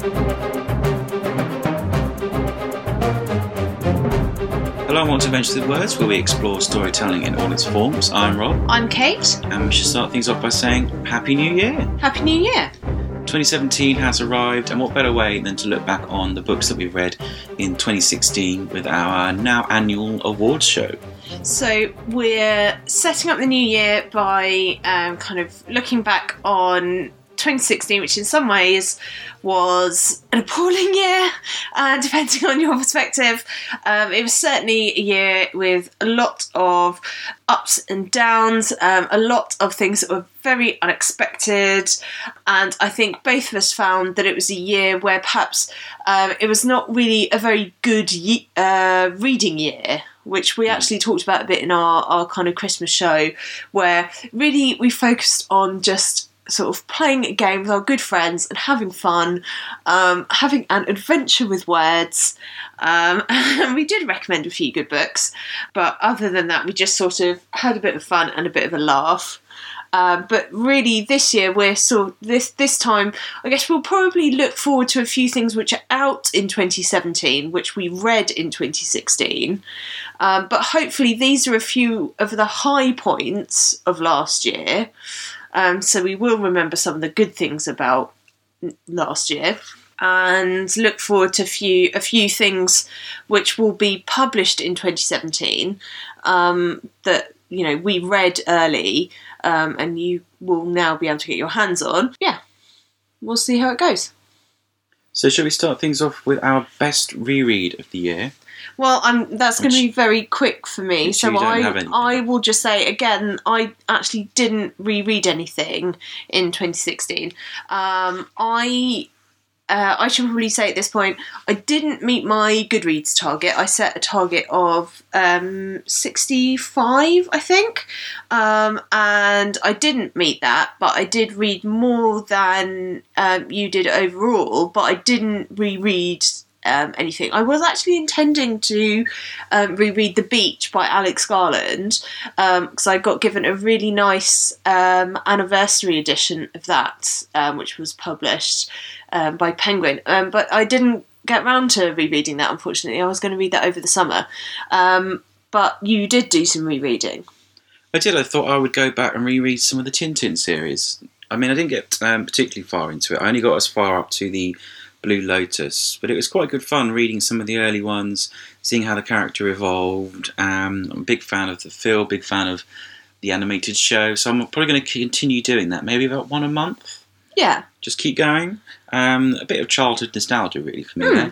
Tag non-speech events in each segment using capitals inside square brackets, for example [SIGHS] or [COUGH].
Hello and welcome to Adventures with Words, where we explore storytelling in all its forms. I'm Rob, I'm Kate. and we should start things off by saying Happy New Year! Happy New Year. 2017 has arrived, and what better way than to look back on the books that we've read in 2016 with our now annual awards show. So we're setting up the new year by um, kind of looking back on 2016, which in some ways was an appalling year, uh, [LAUGHS] depending on your perspective. Um, it was certainly a year with a lot of ups and downs, um, a lot of things that were very unexpected, and I think both of us found that it was a year where perhaps um, it was not really a very good ye- uh, reading year which we actually talked about a bit in our, our kind of Christmas show, where really we focused on just sort of playing a game with our good friends and having fun, um, having an adventure with words. Um, [LAUGHS] and we did recommend a few good books, but other than that, we just sort of had a bit of fun and a bit of a laugh. Um, but really, this year we're sort this this time. I guess we'll probably look forward to a few things which are out in 2017, which we read in 2016. Um, but hopefully, these are a few of the high points of last year. Um, so we will remember some of the good things about last year, and look forward to a few a few things which will be published in 2017 um, that you know we read early um, and you will now be able to get your hands on. Yeah, we'll see how it goes. So, shall we start things off with our best reread of the year? Well, I'm, that's going to be very quick for me. So I. I will just say again, I actually didn't reread anything in 2016. Um, I. Uh, I should probably say at this point, I didn't meet my Goodreads target. I set a target of um, 65, I think, um, and I didn't meet that, but I did read more than um, you did overall, but I didn't reread um, anything. I was actually intending to um, reread The Beach by Alex Garland because I got given a really nice um, anniversary edition of that, um, which was published um, by Penguin. Um, but I didn't get round to rereading that, unfortunately. I was going to read that over the summer. Um, but you did do some rereading. I did. I thought I would go back and reread some of the Tintin series. I mean, I didn't get um, particularly far into it. I only got as far up to the Blue Lotus, but it was quite good fun reading some of the early ones, seeing how the character evolved. Um, I'm a big fan of the film, big fan of the animated show, so I'm probably going to continue doing that. Maybe about one a month. Yeah. Just keep going. Um, a bit of childhood nostalgia, really, for me. Hmm.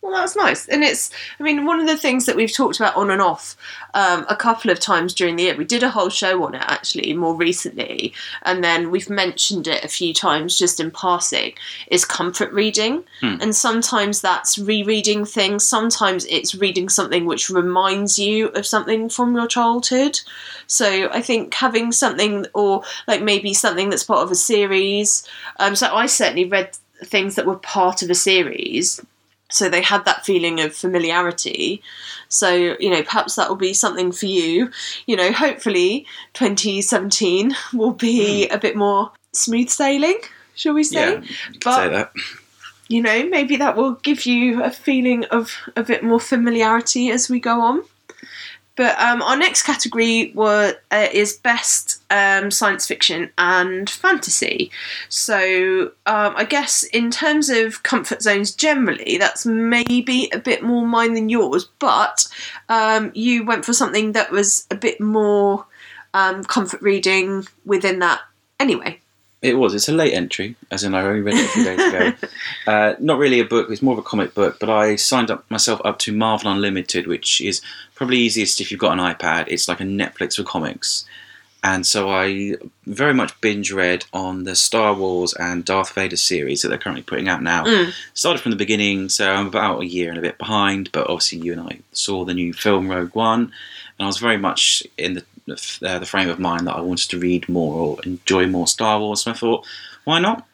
Well, that's nice. And it's, I mean, one of the things that we've talked about on and off um, a couple of times during the year, we did a whole show on it actually more recently, and then we've mentioned it a few times just in passing, is comfort reading. Hmm. And sometimes that's rereading things, sometimes it's reading something which reminds you of something from your childhood. So I think having something, or like maybe something that's part of a series. Um, so I certainly read things that were part of a series so they had that feeling of familiarity. So you know perhaps that will be something for you. You know hopefully 2017 will be hmm. a bit more smooth sailing shall we say? Yeah, you But- say that. you know maybe that will give you a feeling of a bit more familiarity as we go on but um, our next category were, uh, is best um, science fiction and fantasy. So um, I guess in terms of comfort zones generally, that's maybe a bit more mine than yours. But um, you went for something that was a bit more um, comfort reading within that anyway. It was. It's a late entry, as in I only read it a few days ago. [LAUGHS] Uh, not really a book. It's more of a comic book. But I signed up myself up to Marvel Unlimited, which is probably easiest if you've got an iPad. It's like a Netflix for comics, and so I very much binge read on the Star Wars and Darth Vader series that they're currently putting out now. Mm. Started from the beginning, so I'm about a year and a bit behind. But obviously, you and I saw the new film Rogue One, and I was very much in the uh, the frame of mind that I wanted to read more or enjoy more Star Wars. So I thought, why not?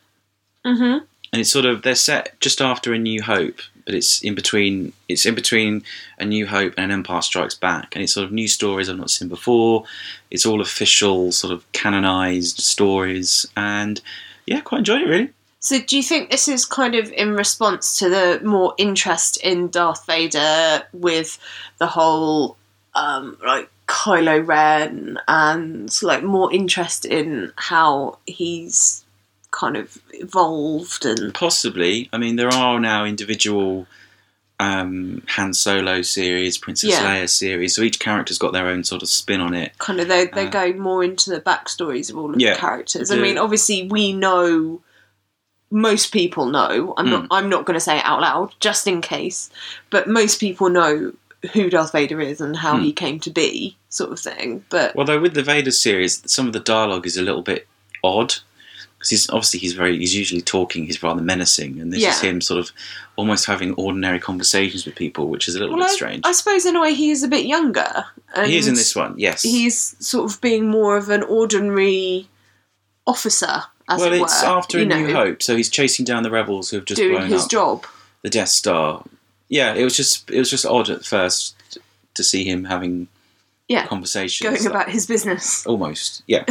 Mm-hmm. and it's sort of they're set just after a new hope but it's in between it's in between a new hope and an empire strikes back and it's sort of new stories i've not seen before it's all official sort of canonized stories and yeah quite enjoyed it really So, do you think this is kind of in response to the more interest in Darth Vader with the whole, um, like, Kylo Ren and, like, more interest in how he's kind of evolved and. Possibly. I mean, there are now individual um, Han Solo series, Princess Yeah. Leia series, so each character's got their own sort of spin on it. kind of they they Uh, go more into the backstories of all of Yeah. the characters. I The- mean, obviously we know most people know. I'm Hmm. not I'm not going to say it out loud just in case, but most people know who Darth Vader is and how Hmm. he came to be, sort of thing. But Although with the Vader series, some of the dialogue is a little bit odd because he's obviously he's very he's usually talking, he's rather menacing, and this is him sort of almost having ordinary conversations with people, which is a little well, bit I, strange. I suppose in a way he is a bit younger. He is in this one, yes. He's sort of being more of an ordinary officer, as well, it it's were. after A New Hope, so he's chasing down the rebels who have just doing blown his up job. the Death Star. Yeah, it was just it was just odd at first to see him having Yeah, conversations. going about his business. almost, yeah.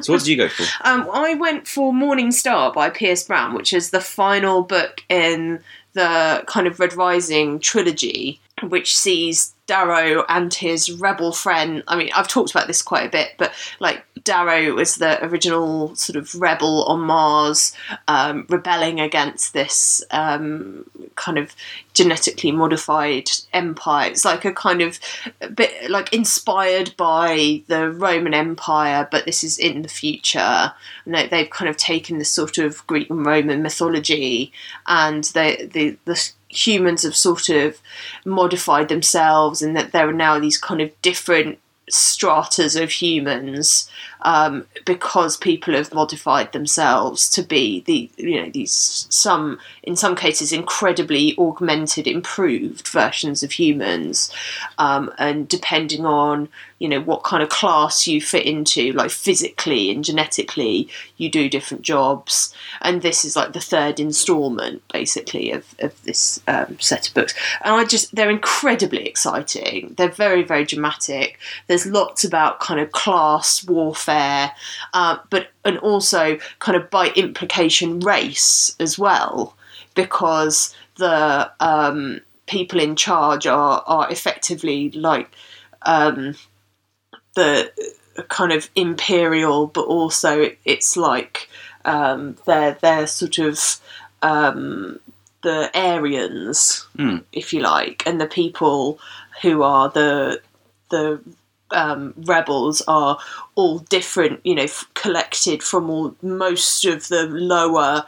so what did you go for? [LAUGHS] Um, I went for Morning Star by Pierce Brown, which is the final book in the kind of Red Rising trilogy, which sees Darrow and his rebel friend. I mean, I've talked about this quite a bit, but like Darrow was the original sort of rebel on Mars, um, rebelling against this um, kind of genetically modified empire. It's like a kind of a bit like inspired by the Roman Empire, but this is in the future. And they, they've kind of taken this sort of Greek and Roman mythology, and they, the the humans have sort of modified themselves, and that there are now these kind of different stratas of humans um, because people have modified themselves to be the you know these some in some cases incredibly augmented improved versions of humans um, and depending on you know what kind of class you fit into like physically and genetically you do different jobs. And this is like the third installment basically of, of this um, set of books. And i just they're incredibly exciting. They're very very dramatic. There's lots about kind of class warfare uh, but and also kind of by implication race as well because the um, people in charge are are effectively like um, the kind of imperial, but also it's like um, they're they're sort of um, the Aryans, Hmm. if you like, and the people who are the the um, rebels are all different, you know, f- collected from all most of the lower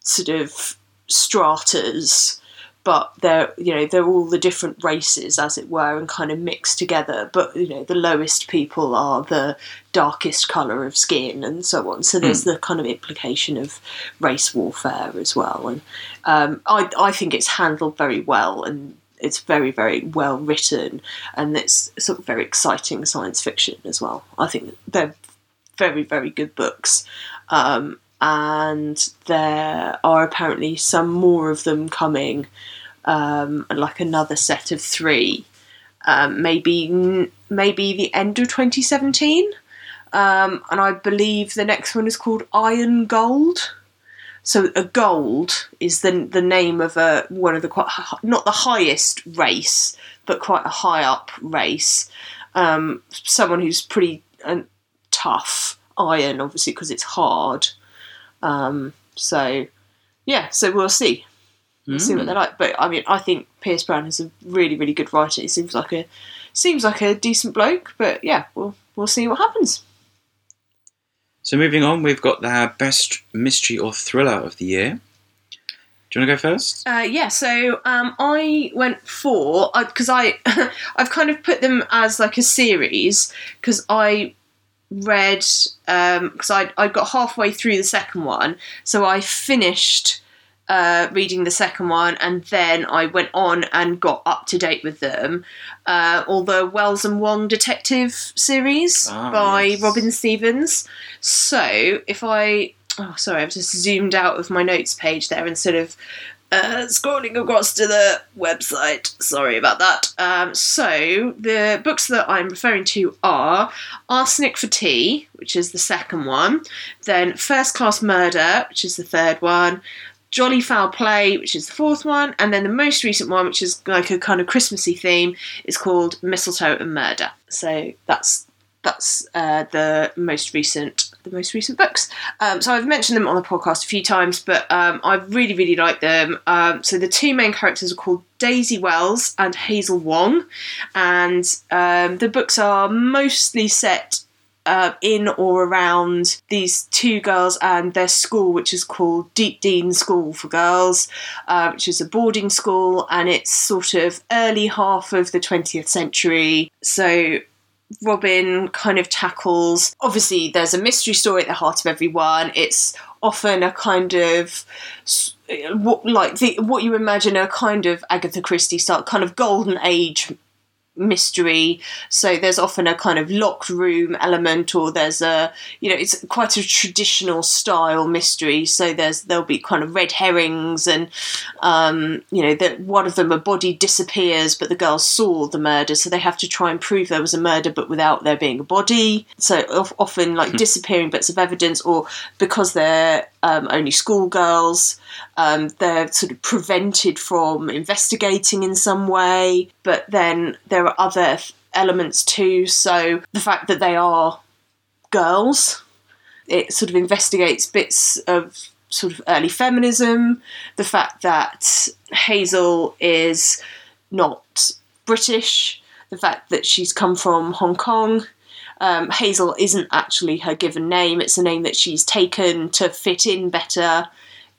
sort of stratas, but they're you know they're all the different races, as it were, and kind of mixed together. But you know, the lowest people are the darkest color of skin, and so on. So there's the kind of implication of race warfare as well, and um, I I think it's handled very well and. It's very, very well written, and it's sort of very exciting science fiction as well. I think they're very, very good books. Um, and there are apparently some more of them coming, um, like another set of three, um, maybe maybe the end of 2017. Um, and I believe the next one is called Iron Gold. So a gold is the the name of a one of the quite not the highest race, but quite a high up race. Um, someone who's pretty uh, tough. Iron, obviously, because it's hard. Um, so yeah, so we'll see. We'll see what they're like. But I mean, I think Pierce Brown is a really, really good writer. He seems like a seems like a decent bloke. But yeah, we'll we'll see what happens. So moving on, we've got the best mystery or thriller of the year. Do you want to go first? Uh, yeah, so um, I went for because I [LAUGHS] I've kind of put them as like a series because I read because I I got halfway through the second one, so I finished uh, reading the second one and then I went on and got up to date with them. Uh, all the Wells and Wong detective series Ah, by yes. Robin Stevens. So if I oh, sorry, I've just zoomed out of my notes page there instead of uh, scrolling across to the website. Sorry about that. Um, so, the books that I'm referring to are Arsenic for Tea, which is the second one, then First Class Murder, which is the third one, Jolly Foul Play, which is the fourth one, and then the most recent one, which is like a kind of Christmassy theme, is called Mistletoe and Murder. So that's that's uh, the most recent the most recent books. Um, so I've mentioned them on the podcast a few times, but um, I really really like them. Um, so the two main characters are called Daisy Wells and Hazel Wong, and um, the books are mostly set uh, in or around these two girls and their school, which is called Deepdean School for Girls, uh, which is a boarding school, and it's sort of early half of the 20th century. So Robin kind of tackles. Obviously, there's a mystery story at the heart of everyone. It's often a kind of what like the what you imagine a kind of Agatha Christie style, kind of golden age mystery. So there's often a kind of locked room element or there's a you know it's quite a traditional style mystery. So there's there'll be kind of red herrings and um, you know that one of them a body disappears but the girls saw the murder. So they have to try and prove there was a murder but without there being a body. So often like hmm. disappearing bits of evidence or because they're um, only schoolgirls um, they're sort of prevented from investigating in some way, but then there are other elements too. So the fact that they are girls, it sort of investigates bits of sort of early feminism, the fact that Hazel is not British, the fact that she's come from Hong Kong. Um, Hazel isn't actually her given name, it's a name that she's taken to fit in better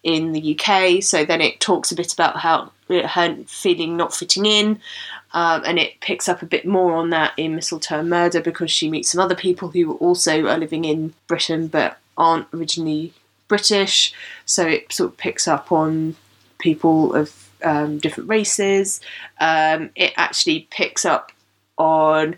in the UK. So then it talks a bit about how her feeling not fitting in, um, and it picks up a bit more on that in Mistletoe Murder because she meets some other people who also are living in Britain but aren't originally British. So it sort of picks up on people of um, different races. Um, it actually picks up on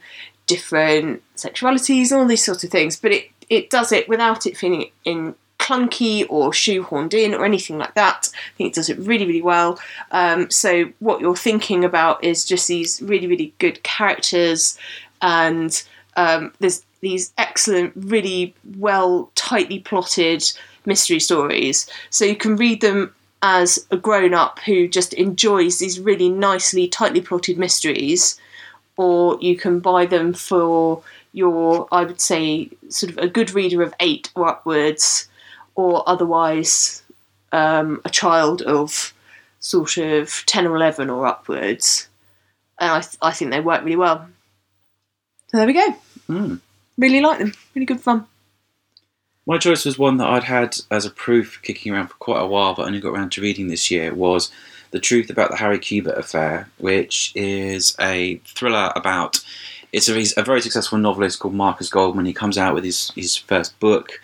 different sexualities, and all these sorts of things, but it it does it without it feeling in clunky or shoehorned in or anything like that. I think it does it really, really well. Um, so what you're thinking about is just these really, really good characters, and um, there's these excellent, really well, tightly plotted mystery stories. So you can read them as a grown up who just enjoys these really nicely, tightly plotted mysteries, or you can buy them for your, I would say, sort of a good reader of eight or upwards or otherwise um, a child of sort of 10 or 11 or upwards. And I, th- I think they work really well. So there we go. Mm. Really like them. Really good fun. My choice was one that I'd had as a proof kicking around for quite a while, but only got around to reading this year. Was the truth about the Harry Quebert affair, which is a thriller about. It's a, a very successful novelist called Marcus Goldman. He comes out with his, his first book,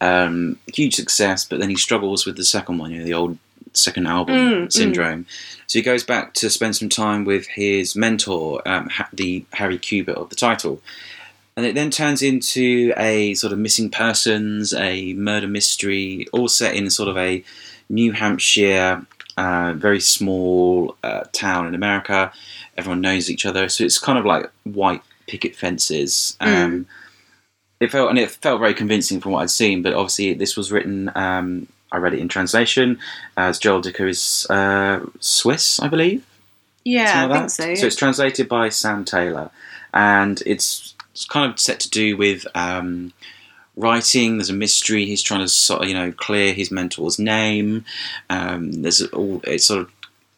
um, huge success, but then he struggles with the second one, you know, the old second album mm, mm. syndrome. Mm. So he goes back to spend some time with his mentor, um, the Harry Quebert of the title. And it then turns into a sort of missing persons, a murder mystery, all set in sort of a New Hampshire, uh, very small uh, town in America. Everyone knows each other, so it's kind of like white picket fences. Mm. Um, mm it felt and it felt very convincing from what I'd seen. But obviously, this was written. Um, I read it in translation as Joel Dicker is uh, Swiss, I believe. Yeah, like I think so. So it's translated by Sam Taylor, and it's, it's kind of set to do with um, writing. There's a mystery. He's trying to sort of, you know clear his mentor's name. Um, there's all it's sort of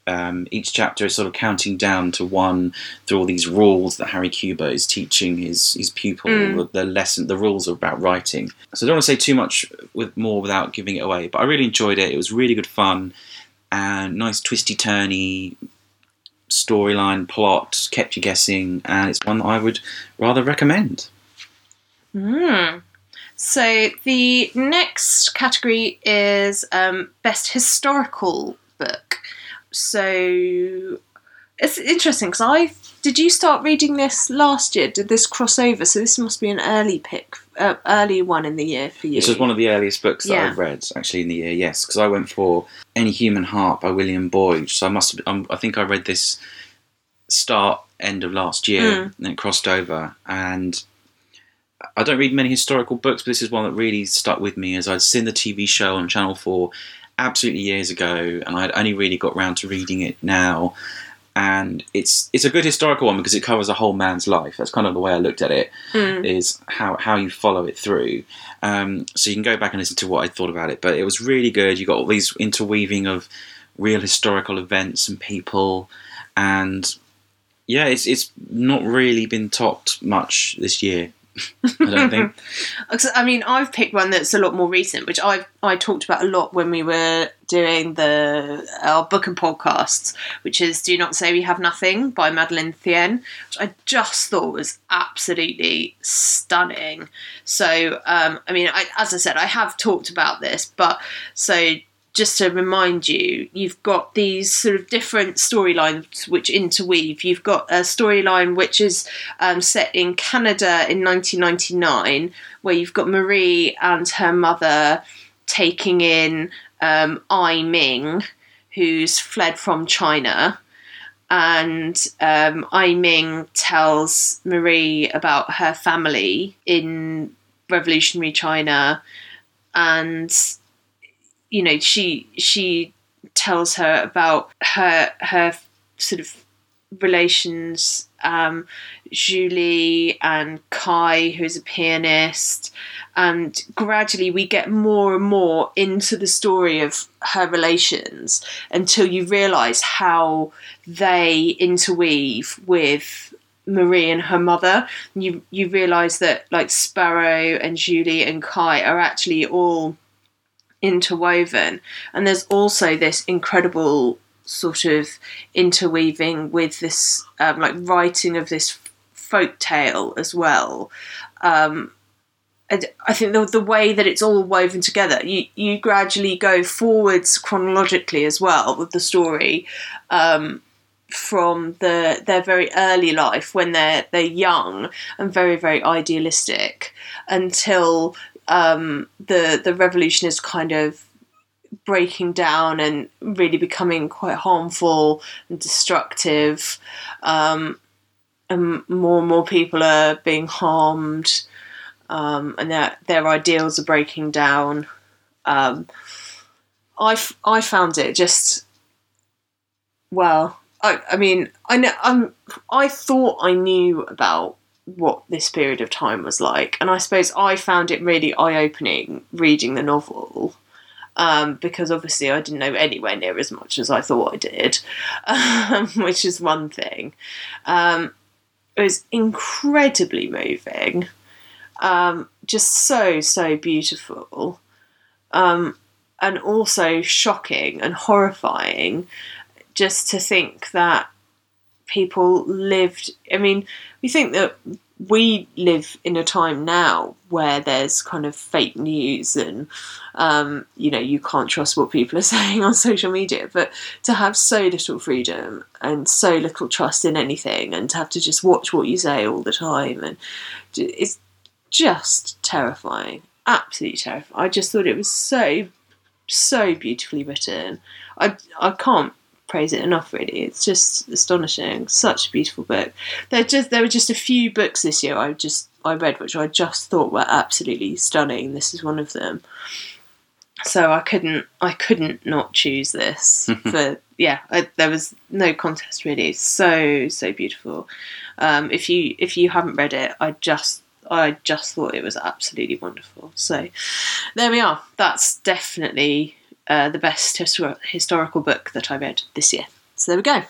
um, each chapter is sort of counting down to one through all these rules that Harry Quebert is teaching his his pupil. Mm. The lesson, the rules are about writing. So I don't want to say too much with more without giving it away. But I really enjoyed it. It was really good fun and nice twisty turny storyline plot kept you guessing, and it's one that I would rather recommend. Mm. So the next category is um, best historical book so it's interesting because I did you start reading this last year? Did this cross over? So this must be an early pick uh, early one in the year for you. This was one of the earliest books that Yeah. I've read actually in the year. Yes, because I went for Any Human Heart by William Boyd. So I must. Have, um, I think I read this start end of last year, Hmm. and it crossed over. And I don't read many historical books, but this is one that really stuck with me as I'd seen the TV show on Channel Four absolutely years ago, and I'd only really got round to reading it now. And it's it's a good historical one because it covers a whole man's life. That's kind of the way I looked at it. Mm. Is how how you follow it through. Um, so you can go back and listen to what I thought about it. But it was really good. You got all these interweaving of real historical events and people, and yeah, it's it's not really been topped much this year. I don't think. [LAUGHS] I mean, I've picked one that's a lot more recent, which I I talked about a lot when we were doing the our book and podcasts, which is "Do Not Say We Have Nothing" by Madeleine Thien, which I just thought was absolutely stunning. So, um, I mean, I, as I said, I have talked about this, but so just to remind you, you've got these sort of different storylines which interweave. You've got a storyline which is um, set in Canada in 1999, where you've got Marie and her mother taking in um, Ai Ming, who's fled from China. And um, Ai Ming tells Marie about her family in revolutionary China and you know she she tells her about her her sort of relations um Zhuli and Kai who's a pianist. And gradually we get more and more into the story of her relations until you realize how they interweave with Marie and her mother. You you realize that like Sparrow and Zhuli and Kai are actually all interwoven. And there's also this incredible sort of interweaving with this um, like writing of this folk tale as well. Um, and I think the, the way that it's all woven together you, you gradually go forwards chronologically as well with the story um, from the their very early life when they're they're young and very very idealistic until um, the the revolution is kind of breaking down and really becoming quite harmful and destructive. Um, and more and more people are being harmed, um, and their their ideals are breaking down. Um, I f- I found it just well. I, I mean, I know I'm. I thought I knew about what this period of time was like, and I suppose I found it really eye opening reading the novel. Um, because obviously I didn't know anywhere near as much as I thought I did, [LAUGHS] um, which is one thing. Um, it was incredibly moving, um, just so so beautiful, um, and also shocking and horrifying. Just to think that people lived. I mean, we think that we live in a time now where there's kind of fake news and um, you know you can't trust what people are [LAUGHS] saying on social media but to have so little freedom and so little trust in anything and to have to just watch what you say all the time and it's just terrifying absolutely terrifying i just thought it was so so beautifully written i i can't praise it enough really it's just astonishing such a beautiful book there just there were just a few books this year I just I read which I just thought were absolutely stunning. This is one of them. So I couldn't I couldn't not choose this [LAUGHS] for yeah I, there was no contest really. It's so so beautiful. Um, if you if you haven't read it, I just I just thought it was absolutely wonderful. So there we are. That's definitely uh, the best histor- historical book that I read this year. So there we go.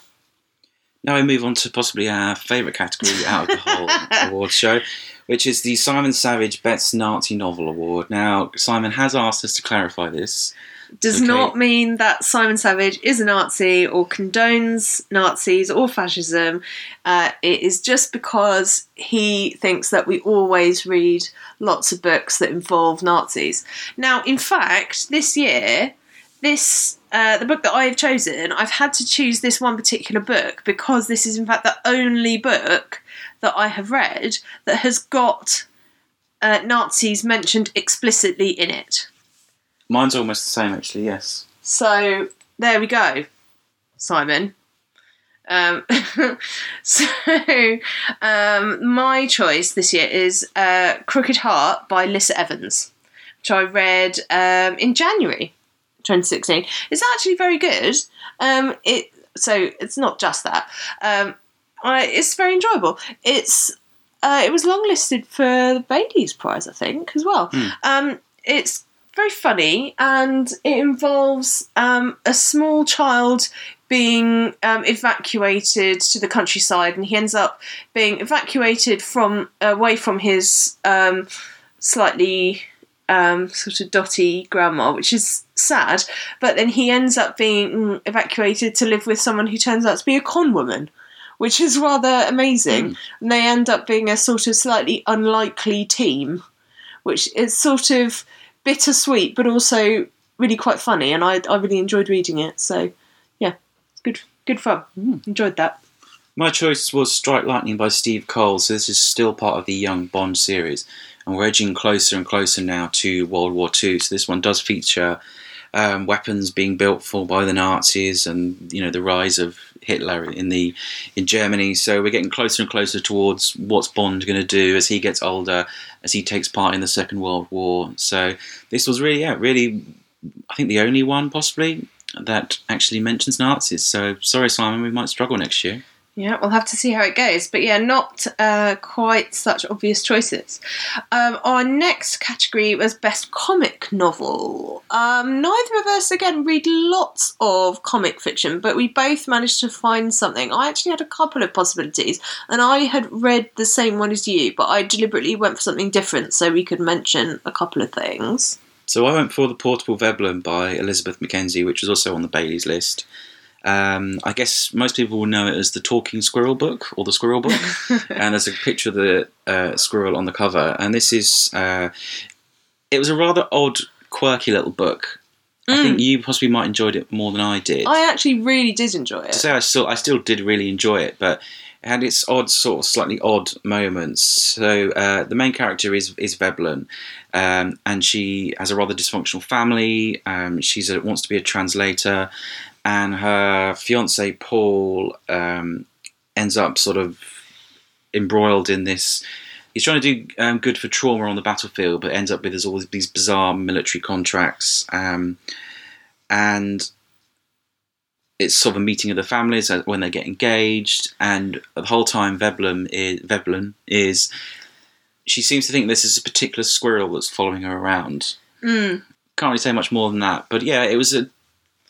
Now we move on to possibly our favourite category out of the whole award show, which is the Simon Savage Best Nazi Novel Award. Now, Simon has asked us to clarify this. does Okay. not mean that Simon Savage is a Nazi or condones Nazis or fascism. Uh, it is just because he thinks that we always read lots of books that involve Nazis. Now, in fact, this year, this uh, the book that I have chosen, I've had to choose this one particular book because this is in fact the only book that I have read that has got uh, Nazis mentioned explicitly in it. Mine's almost the same, actually. Yes. So there we go, Simon. Um, [LAUGHS] so um, my choice this year is uh, Crooked Heart by Lissa Evans, which I read um, in January 2016. It's actually very good. Um, it so it's not just that. Um, I, it's very enjoyable. It's uh, it was longlisted for the Bailey's Prize, I think, as well. Um, it's very funny and it involves um, a small child being um, evacuated to the countryside, and he ends up being evacuated from away from his um, slightly um, sort of dotty grandma, which is sad. But then he ends up being mm, evacuated to live with someone who turns out to be a con woman, which is rather amazing. Mm. And they end up being a sort of slightly unlikely team, which is sort of bittersweet, but also really quite funny. And I, I really enjoyed reading it. So yeah, good, good fun. Mm. Enjoyed that. My choice was Strike Lightning by Steve Cole, so this is still part of the Young Bond series, and we're edging closer and closer now to World War II. So this one does feature um, weapons being built for by the Nazis, and you know the rise of Hitler in the in Germany. So we're getting closer and closer towards what's Bond going to do as he gets older, as he takes part in the Second World War. So this was really, yeah, really, I think the only one possibly that actually mentions Nazis. So sorry, Simon, we might struggle next year. Yeah, we'll have to see how it goes. But yeah, not uh, quite such obvious choices. Um, our next category was Best Comic Novel. Um, neither of us, again, read lots of comic fiction, but we both managed to find something. I actually had a couple of possibilities, and I had read the same one as you, but I deliberately went for something different so we could mention a couple of things. So I went for The Portable Veblen by Elizabeth McKenzie, which was also on the Bailey's list. Um, I guess most people will know it as the Talking Squirrel book or the Squirrel book, [LAUGHS] and there's a picture of the uh, squirrel on the cover. And this is, uh, it was a rather odd, quirky little book. I think you possibly might enjoyed it more than I did. I actually really did enjoy it. to say I still, I still did really enjoy it, but it had its odd, sort of slightly odd moments. So uh, the main character is is Veblen, um, and she has a rather dysfunctional family. Um, she's a, wants to be a translator, and her fiance Paul um, ends up sort of embroiled in this. He's trying to do um, good for trauma on the battlefield, but ends up with all these bizarre military contracts, um, and it's sort of a meeting of the families when they get engaged, and the whole time Veblen is, Veblen is she seems to think this is a particular squirrel that's following her around. Mm. Can't really say much more than that, but yeah, it was a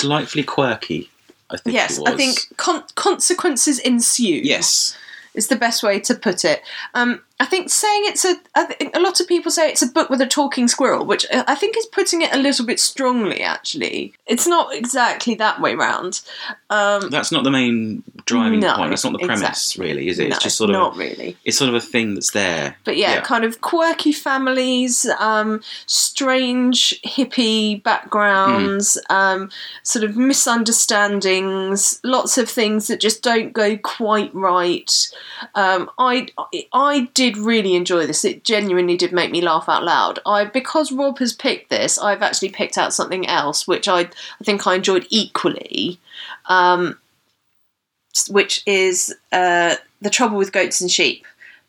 delightfully quirky. I think. Yes, it was. I think con- consequences ensue. yes. is the best way to put it. Um, I think saying it's a, I think a lot of people say it's a book with a talking squirrel, which I think is putting it a little bit strongly. Actually, it's not exactly that way round. Um, That's not the main driving No, point. That's not the premise, exactly. really, is it? no, It's just sort of not really. it's sort of a thing that's there. But yeah, Yeah. kind of quirky families, um, strange hippie backgrounds, Hmm. um, sort of misunderstandings, lots of things that just don't go quite right. Um, I I did really enjoy this. It genuinely did make me laugh out loud. I because Rob has picked this, I've actually picked out something else which I I think I enjoyed equally. Um, which is uh, The Trouble with Goats and Sheep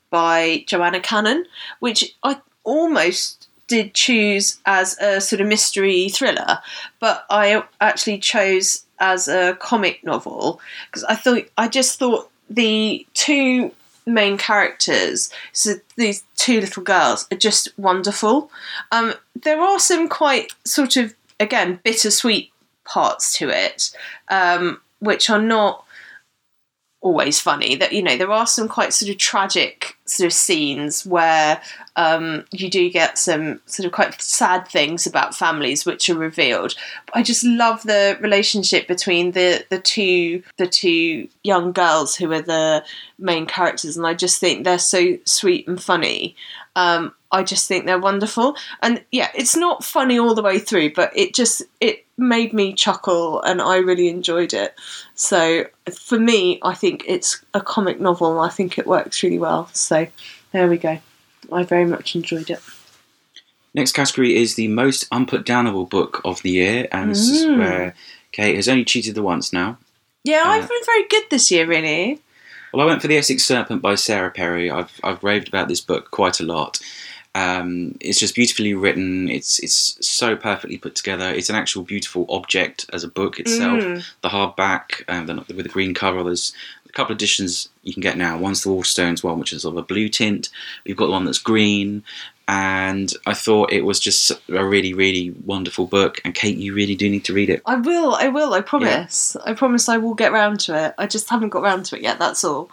by Joanna Cannon, which I almost did choose as a sort of mystery thriller, but I actually chose as a comic novel because I thought I just thought the two main characters, so these two little girls, are just wonderful. Um, there are some quite sort of again bittersweet parts to it, um, which are not always funny that you know there are some quite sort of tragic sort of scenes where um, you do get some sort of quite sad things about families which are revealed. But i just love the relationship between the the two the two young girls who are the main characters and i just think they're so sweet and funny. Um, I just think they're wonderful, and yeah, it's not funny all the way through, but it just it made me chuckle, and I really enjoyed it. So for me, I think it's a comic novel. and I think it works really well. So there we go. I very much enjoyed it. Next category is the most unputdownable book of the year, and this is Mm. where Kate has only cheated the once now. Yeah, Uh, I've been very good this year, really. Well, I went for The Essex Serpent by Sarah Perry. I've, I've raved about this book quite a lot. Um, it's just beautifully written. It's it's so perfectly put together. It's an actual beautiful object as a book itself. Mm. The hardback um, the, with the green cover. There's a couple of editions you can get now. One's the Waterstones one, which is of a blue tint. We've got the one that's green. And I thought it was just a really, really wonderful book. And Kate, you really do need to read it. I will, I will, I promise. I promise I will get round to it. I just haven't got round to it yet, that's all.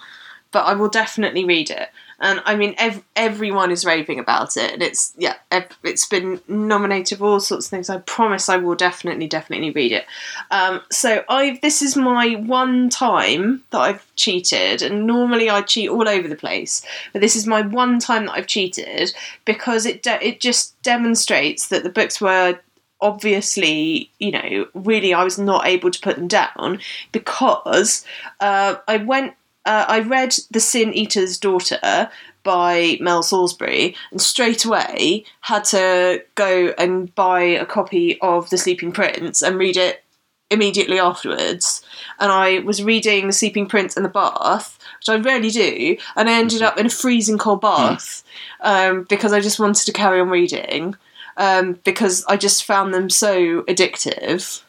But I will definitely read it. And I mean, ev- everyone is raving about it, and it's yeah, ev- it's been nominated for all sorts of things. I promise I will definitely, definitely read it. Um, so I this is my one time that I've cheated, and normally I cheat all over the place, but this is my one time that I've cheated because it de- it just demonstrates that the books were obviously, you know, really I was not able to put them down because uh, I went, uh, I read The Sin Eater's Daughter by Mel Salisbury and straight away had to go and buy a copy of The Sleeping Prince and read it immediately afterwards. And I was reading The Sleeping Prince in the bath, which I rarely do, and I ended up in a freezing cold bath um, because I just wanted to carry on reading um, because I just found them so addictive.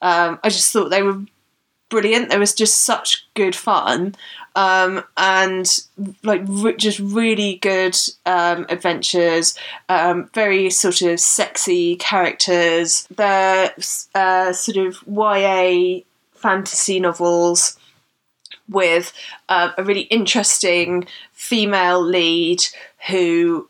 Um, I just thought they were brilliant. There was just such good fun, um, and like just really good um, adventures. Um, very sort of sexy characters. They're uh, sort of YA fantasy novels with uh, a really interesting female lead who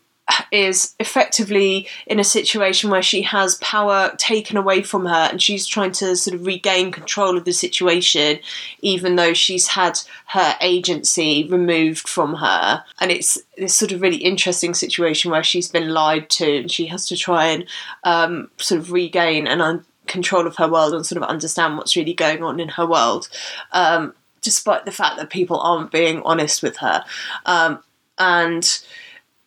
is effectively in a situation where she has power taken away from her and she's trying to sort of regain control of the situation even though she's had her agency removed from her. And it's this sort of really interesting situation where she's been lied to and she has to try and um, sort of regain and un- control of her world and sort of understand what's really going on in her world um, despite the fact that people aren't being honest with her. Um, and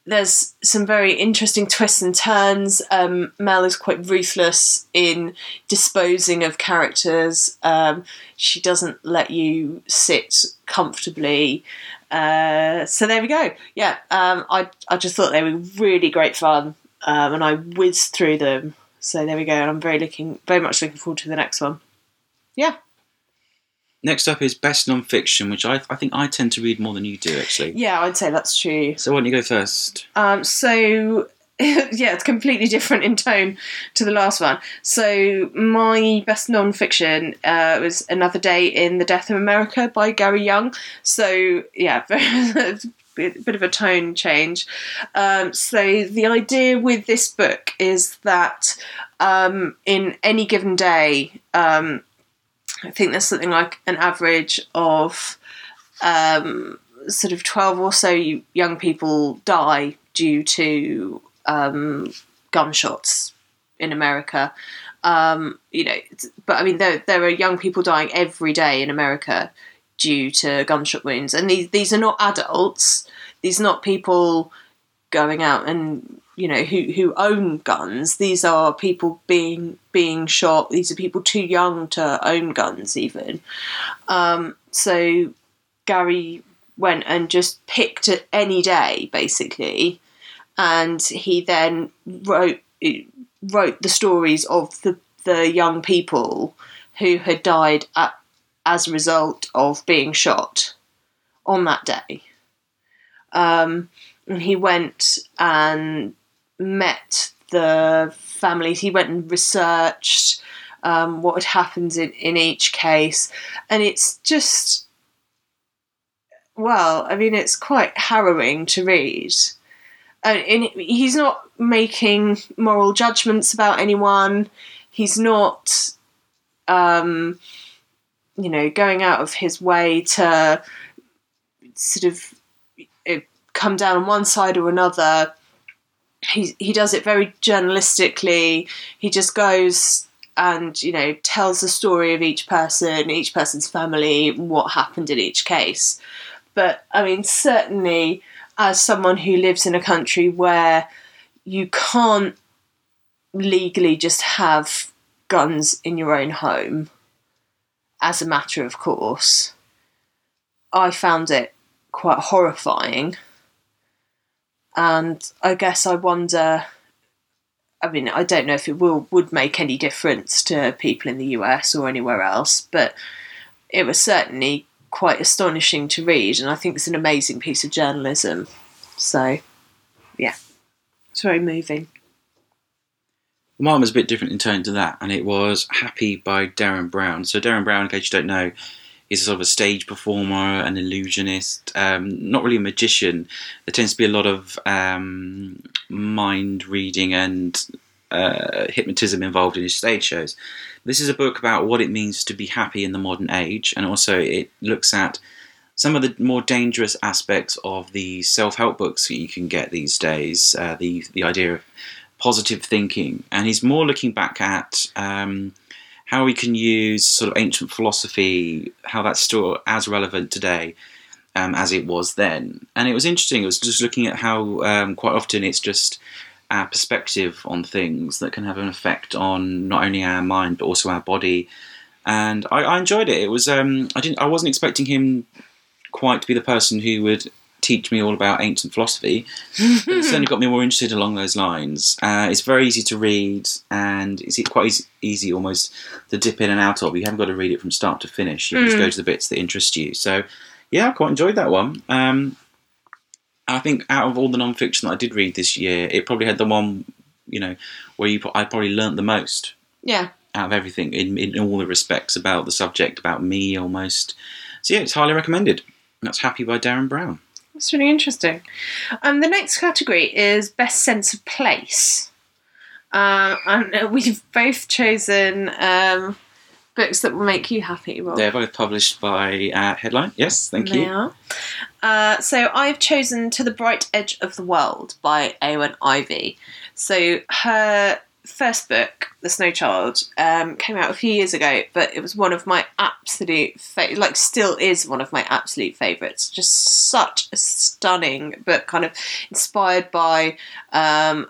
there's some very interesting twists and turns. Um, Mel is quite ruthless in disposing of characters. Um, she doesn't let you sit comfortably. Uh, so there we go. Yeah, um, I I just thought they were really great fun, um, and I whizzed through them. So there we go, and I'm very looking very much looking forward to the next one. Yeah. Next up is best non-fiction, which I, I think I tend to read more than you do, actually. Yeah, I'd say that's true. So why don't you go first? Um, so [LAUGHS] yeah, it's completely different in tone to the last one. So my best non-fiction uh, was Another Day in the Death of America by Gary Younge. So yeah, [LAUGHS] bit of a tone change. Um, so the idea with this book is that um, in any given day, um, I think there's something like an average of um, sort of 12 or so young people die due to um, gunshots in America. Um, you know, but I mean, there, there are young people dying every day in America due to gunshot wounds, and these these are not adults. These are not people going out and you know who who own guns. These are people being being shot. These are people too young to own guns even. Um, so Gary went and just picked any day basically, and he then wrote wrote the stories of the the young people who had died at, as a result of being shot on that day. Um, and he went and met the families. He went and researched um, what had happened in, in each case, and it's just well, I mean, it's quite harrowing to read. And he's not making moral judgments about anyone. He's not, um, you know, going out of his way to sort of come down on one side or another. He he does it very journalistically. He just goes and you know tells the story of each person, each person's family, what happened in each case. But I mean, certainly, as someone who lives in a country where you can't legally just have guns in your own home as a matter of course, I found it quite horrifying. And I guess I wonder I mean, I don't know if it will would make any difference to people in the US or anywhere else, but it was certainly quite astonishing to read, and I think it's an amazing piece of journalism. So, yeah, it's very moving. Mine was a bit different in tone to that, and it was Happy by Derren Brown. So, Derren Brown, in case you don't know, is sort of a stage performer, an illusionist, um, not really a magician. There tends to be a lot of um, mind reading and uh, hypnotism involved in his stage shows. This is a book about what it means to be happy in the modern age, and also it looks at some of the more dangerous aspects of the self-help books that you can get these days. Uh, the the idea of positive thinking, and he's more looking back at um, how we can use sort of ancient philosophy, how that's still as relevant today um, as it was then. And it was interesting. It was just looking at how um, quite often it's just our perspective on things that can have an effect on not only our mind but also our body. And I, I enjoyed it. It was um, I didn't I wasn't expecting him quite to be the person who would teach me all about ancient philosophy. [LAUGHS] but it certainly got me more interested along those lines. Uh, it's very easy to read, and it's quite easy, easy, almost to dip in and out of. You haven't got to read it from start to finish. You mm. just go to the bits that interest you. So, yeah, I quite enjoyed that one. Um, I think out of all the non-fiction that I did read this year, it probably had the one, you know, where you I probably learnt the most. Yeah. Out of everything, in, in all the respects about the subject, about me almost. So yeah, it's highly recommended. That's Happy by Derren Brown. That's really interesting. Um, the next category is best sense of place. Um, and [LAUGHS] we've both chosen um, books that will make you happy, Rob. They're both published by uh, Headline. Yes, thank they you. Are. Uh, so I've chosen To the Bright Edge of the World by Eowyn Ivey. So her first book, The Snow Child, um, came out a few years ago, but it was one of my absolute fa- like still is one of my absolute favourites. Just such a stunning book, kind of inspired by um,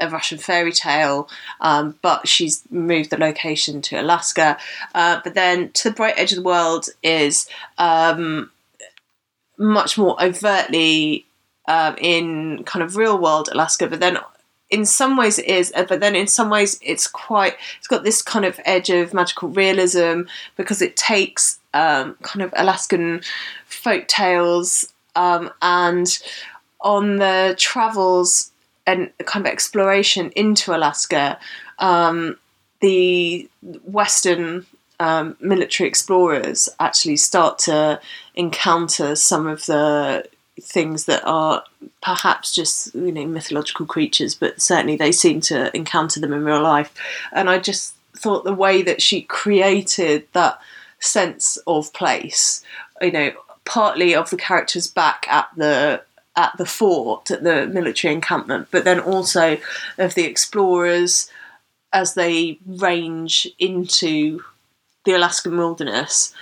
a Russian fairy tale, um, but she's moved the location to Alaska. Uh, but then To the Bright Edge of the World is um, much more overtly um, in kind of real world Alaska, but then in some ways it is, uh, but then in some ways it's quite, it's got this kind of edge of magical realism because it takes um, kind of Alaskan folk tales um, and on the travels and kind of exploration into Alaska, um, the Western um, military explorers actually start to encounter some of the things that are perhaps just you know mythological creatures, but certainly they seem to encounter them in real life. And I just thought the way that she created that sense of place, you know, partly of the characters back at the at the fort at the military encampment, but then also of the explorers as they range into the Alaskan wilderness,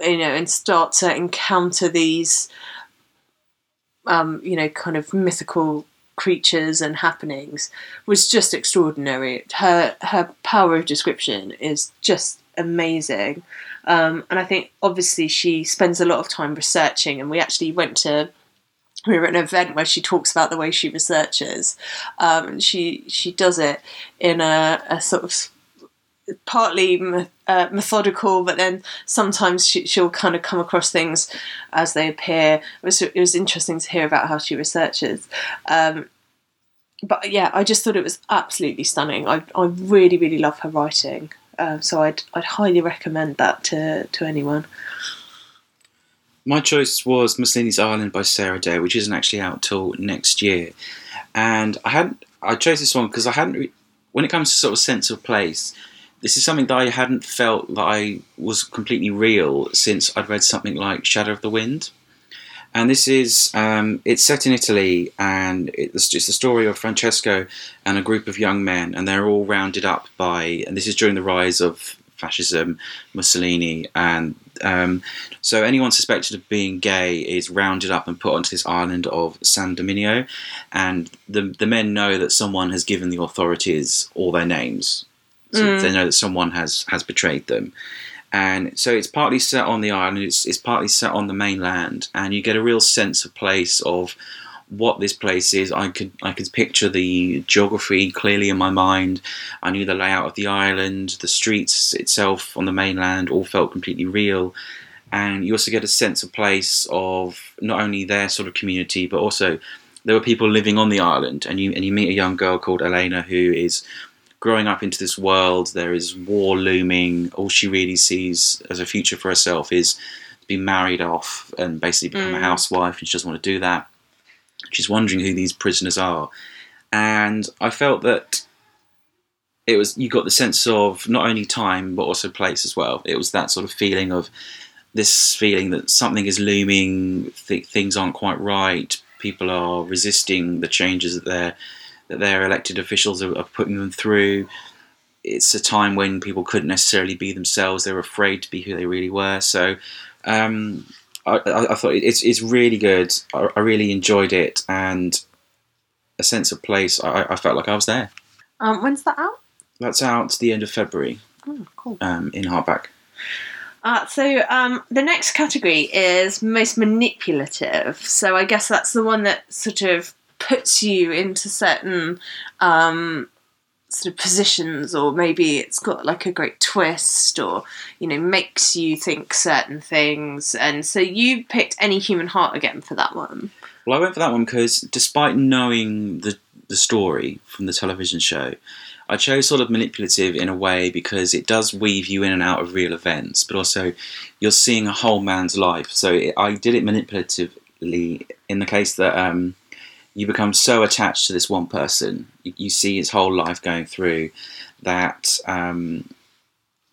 you know, and start to encounter these um, you know, kind of mythical creatures and happenings was just extraordinary. Her her power of description is just amazing, um, and I think obviously she spends a lot of time researching. And we actually went to we were at an event where she talks about the way she researches. Um, she she does it in a, a sort of partly uh, methodical, but then sometimes she, will kind of come across things as they appear. It was, it was interesting to hear about how she researches. Um, but yeah, I just thought it was absolutely stunning. I, I really, really love her writing. Uh, so I'd, I'd highly recommend that to, to anyone. My choice was Mussolini's Island by Sarah Day, which isn't actually out till next year. And I had I chose this one because I hadn't, when it comes to sort of sense of place, this is something that I hadn't felt that I was completely real since I'd read something like Shadow of the Wind. And this is, um, it's set in Italy, and it's just the story of Francesco and a group of young men, and they're all rounded up by, and this is during the rise of fascism, Mussolini, and Um, so anyone suspected of being gay is rounded up and put onto this island of San Domino, and the the men know that someone has given the authorities all their names. So Mm. they know that someone has has betrayed them. And so it's partly set on the island, it's, it's partly set on the mainland, and you get a real sense of place of what this place is. I could I could picture the geography clearly in my mind. I knew the layout of the island, the streets itself on the mainland all felt completely real. And you also get a sense of place of not only their sort of community, but also there were people living on the island. And you and you meet a young girl called Elena who is growing up into this world. There is war looming. All she really sees as a future for herself is to be married off and basically become a Mm. housewife. And she doesn't want to do that. She's wondering who these prisoners are, and I felt that it was you got the sense of not only time but also place as well. It was that sort of feeling of this feeling that something is looming, th- things aren't quite right, people are resisting the changes that their that their elected officials are, are putting them through. It's a time when people couldn't necessarily be themselves; they were afraid to be who they really were. So. Um, I, I, I thought it's it's really good. I, I really enjoyed it, and a sense of place. I, I felt like I was there. Um, when's that out? That's out the end of February Oh, cool. um, in hardback. Uh, so um, the next category is most manipulative. So I guess that's the one that sort of puts you into certain um, sort of positions, or maybe it's got like a great twist, or you know makes you think certain things. And so you picked Any Human Heart again for that one. Well, I went for that one because despite knowing the the story from the television show, I chose sort of manipulative in a way because it does weave you in and out of real events, but also you're seeing a whole man's life. So it, I did it manipulatively in the case that um, you become so attached to this one person, you, you see his whole life going through that. Um,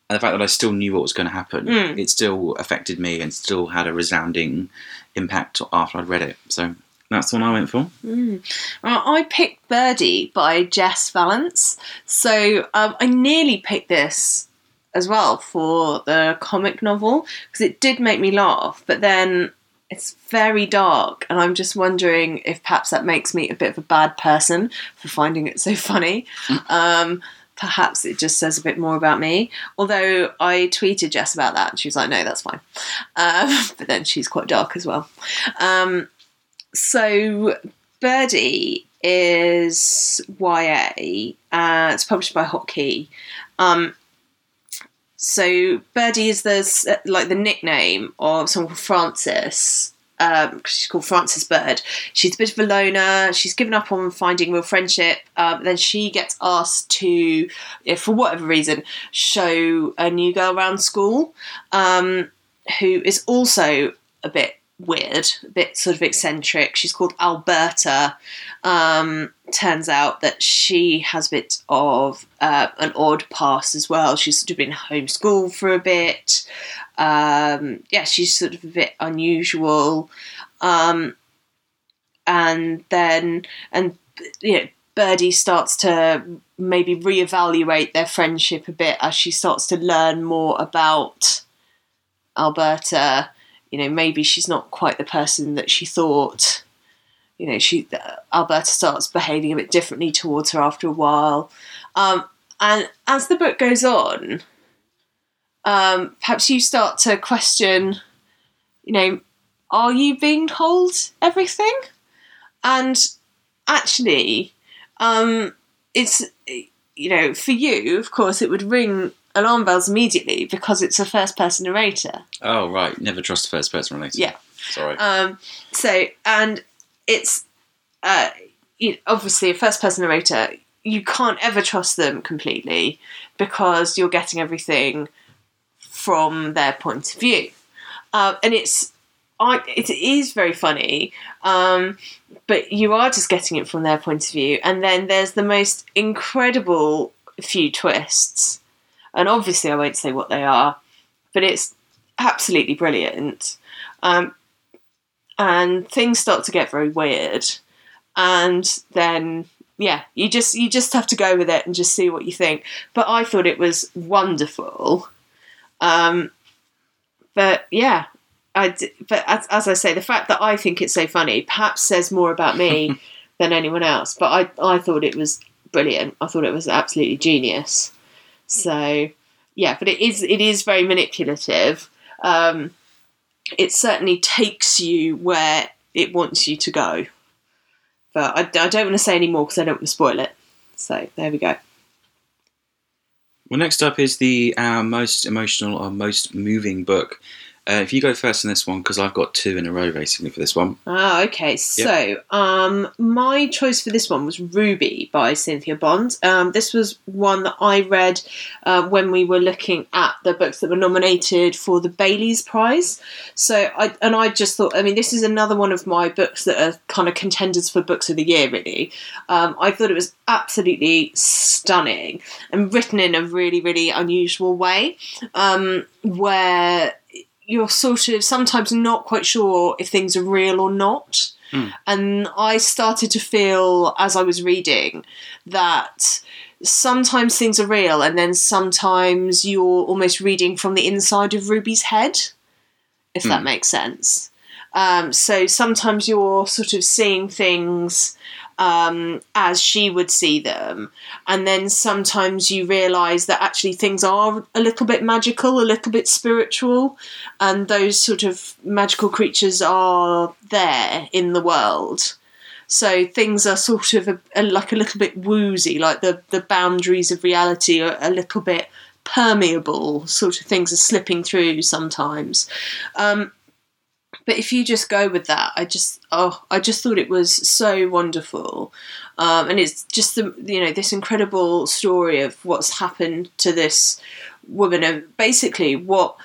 and the fact that I still knew what was going to happen, Mm. it still affected me and still had a resounding impact after I'd read it. So that's the one I went for. Mm. Well, I picked Birdie by Jess Vallance. So um, I nearly picked this as well for the comic novel because it did make me laugh, but then it's very dark, and I'm just wondering if perhaps that makes me a bit of a bad person for finding it so [LAUGHS] funny. Um, perhaps it just says a bit more about me. Although I tweeted Jess about that, and she was like, "No, that's fine." Um, [LAUGHS] but then she's quite dark as well. Um, so Birdie is YA. Uh, it's published by Hot Key. Um, so Birdie is the like the nickname of someone called Frances. Um, she's called Frances Bird. She's a bit of a loner. She's given up on finding real friendship. Um, then she gets asked to, for whatever reason, show a new girl around school, um, who is also a bit weird, a bit sort of eccentric. She's called Alberta. Um, turns out that she has a bit of uh, an odd past as well. She's sort of been homeschooled for a bit. Um, yeah, she's sort of a bit unusual. Um, and then, and you know, Birdie starts to maybe reevaluate their friendship a bit as she starts to learn more about Alberta. You know, maybe she's not quite the person that she thought. You know, she Alberta starts behaving a bit differently towards her after a while. Um, and as the book goes on, um, perhaps you start to question, you know, are you being told everything? And actually, um, it's you know, for you, of course, it would ring alarm bells immediately because it's a first person narrator. Oh right, never trust a first person narrator. Yeah. Sorry. Um, so, and it's uh, you know, obviously a first person narrator. You can't ever trust them completely because you're getting everything from their point of view, uh, and it's I, it is very funny, um, but you are just getting it from their point of view, and then there's the most incredible few twists, and obviously I won't say what they are, but it's absolutely brilliant. Um, and things start to get very weird and then yeah you just you just have to go with it and just see what you think but i thought it was wonderful um but yeah, I d- but as, as I say, the fact that I think it's so funny perhaps says more about me [LAUGHS] than anyone else. But I I thought it was brilliant. I thought it was absolutely genius. So yeah, but it is it is very manipulative. Um, it certainly takes you where it wants you to go. But I, I don't want to say any more because I don't want to spoil it. So there we go. Well, next up is the our most emotional or most moving book. Uh, if you go first in this one, because I've got two in a row basically for this one. Ah, okay. So, um, my choice for this one was Ruby by Cynthia Bond. Um, this was one that I read uh, when we were looking at the books that were nominated for the Bailey's Prize. So, I and I just thought, I mean, this is another one of my books that are kind of contenders for books of the year. Really, um, I thought it was absolutely stunning and written in a really, really unusual way, um, where you're sort of sometimes not quite sure if things are real or not. Mm. And I started to feel as I was reading that sometimes things are real and then sometimes you're almost reading from the inside of Ruby's head, if that makes sense. Um, so sometimes you're sort of seeing things um, as she would see them, and then sometimes you realise that actually things are a little bit magical, a little bit spiritual, and those sort of magical creatures are there in the world. So things are sort of a, a, like a little bit woozy, like the, the boundaries of reality are a little bit permeable, sort of things are slipping through sometimes. Um, but if you just go with that, I just oh, I just thought it was so wonderful, um, and it's just the you know this incredible story of what's happened to this woman and basically what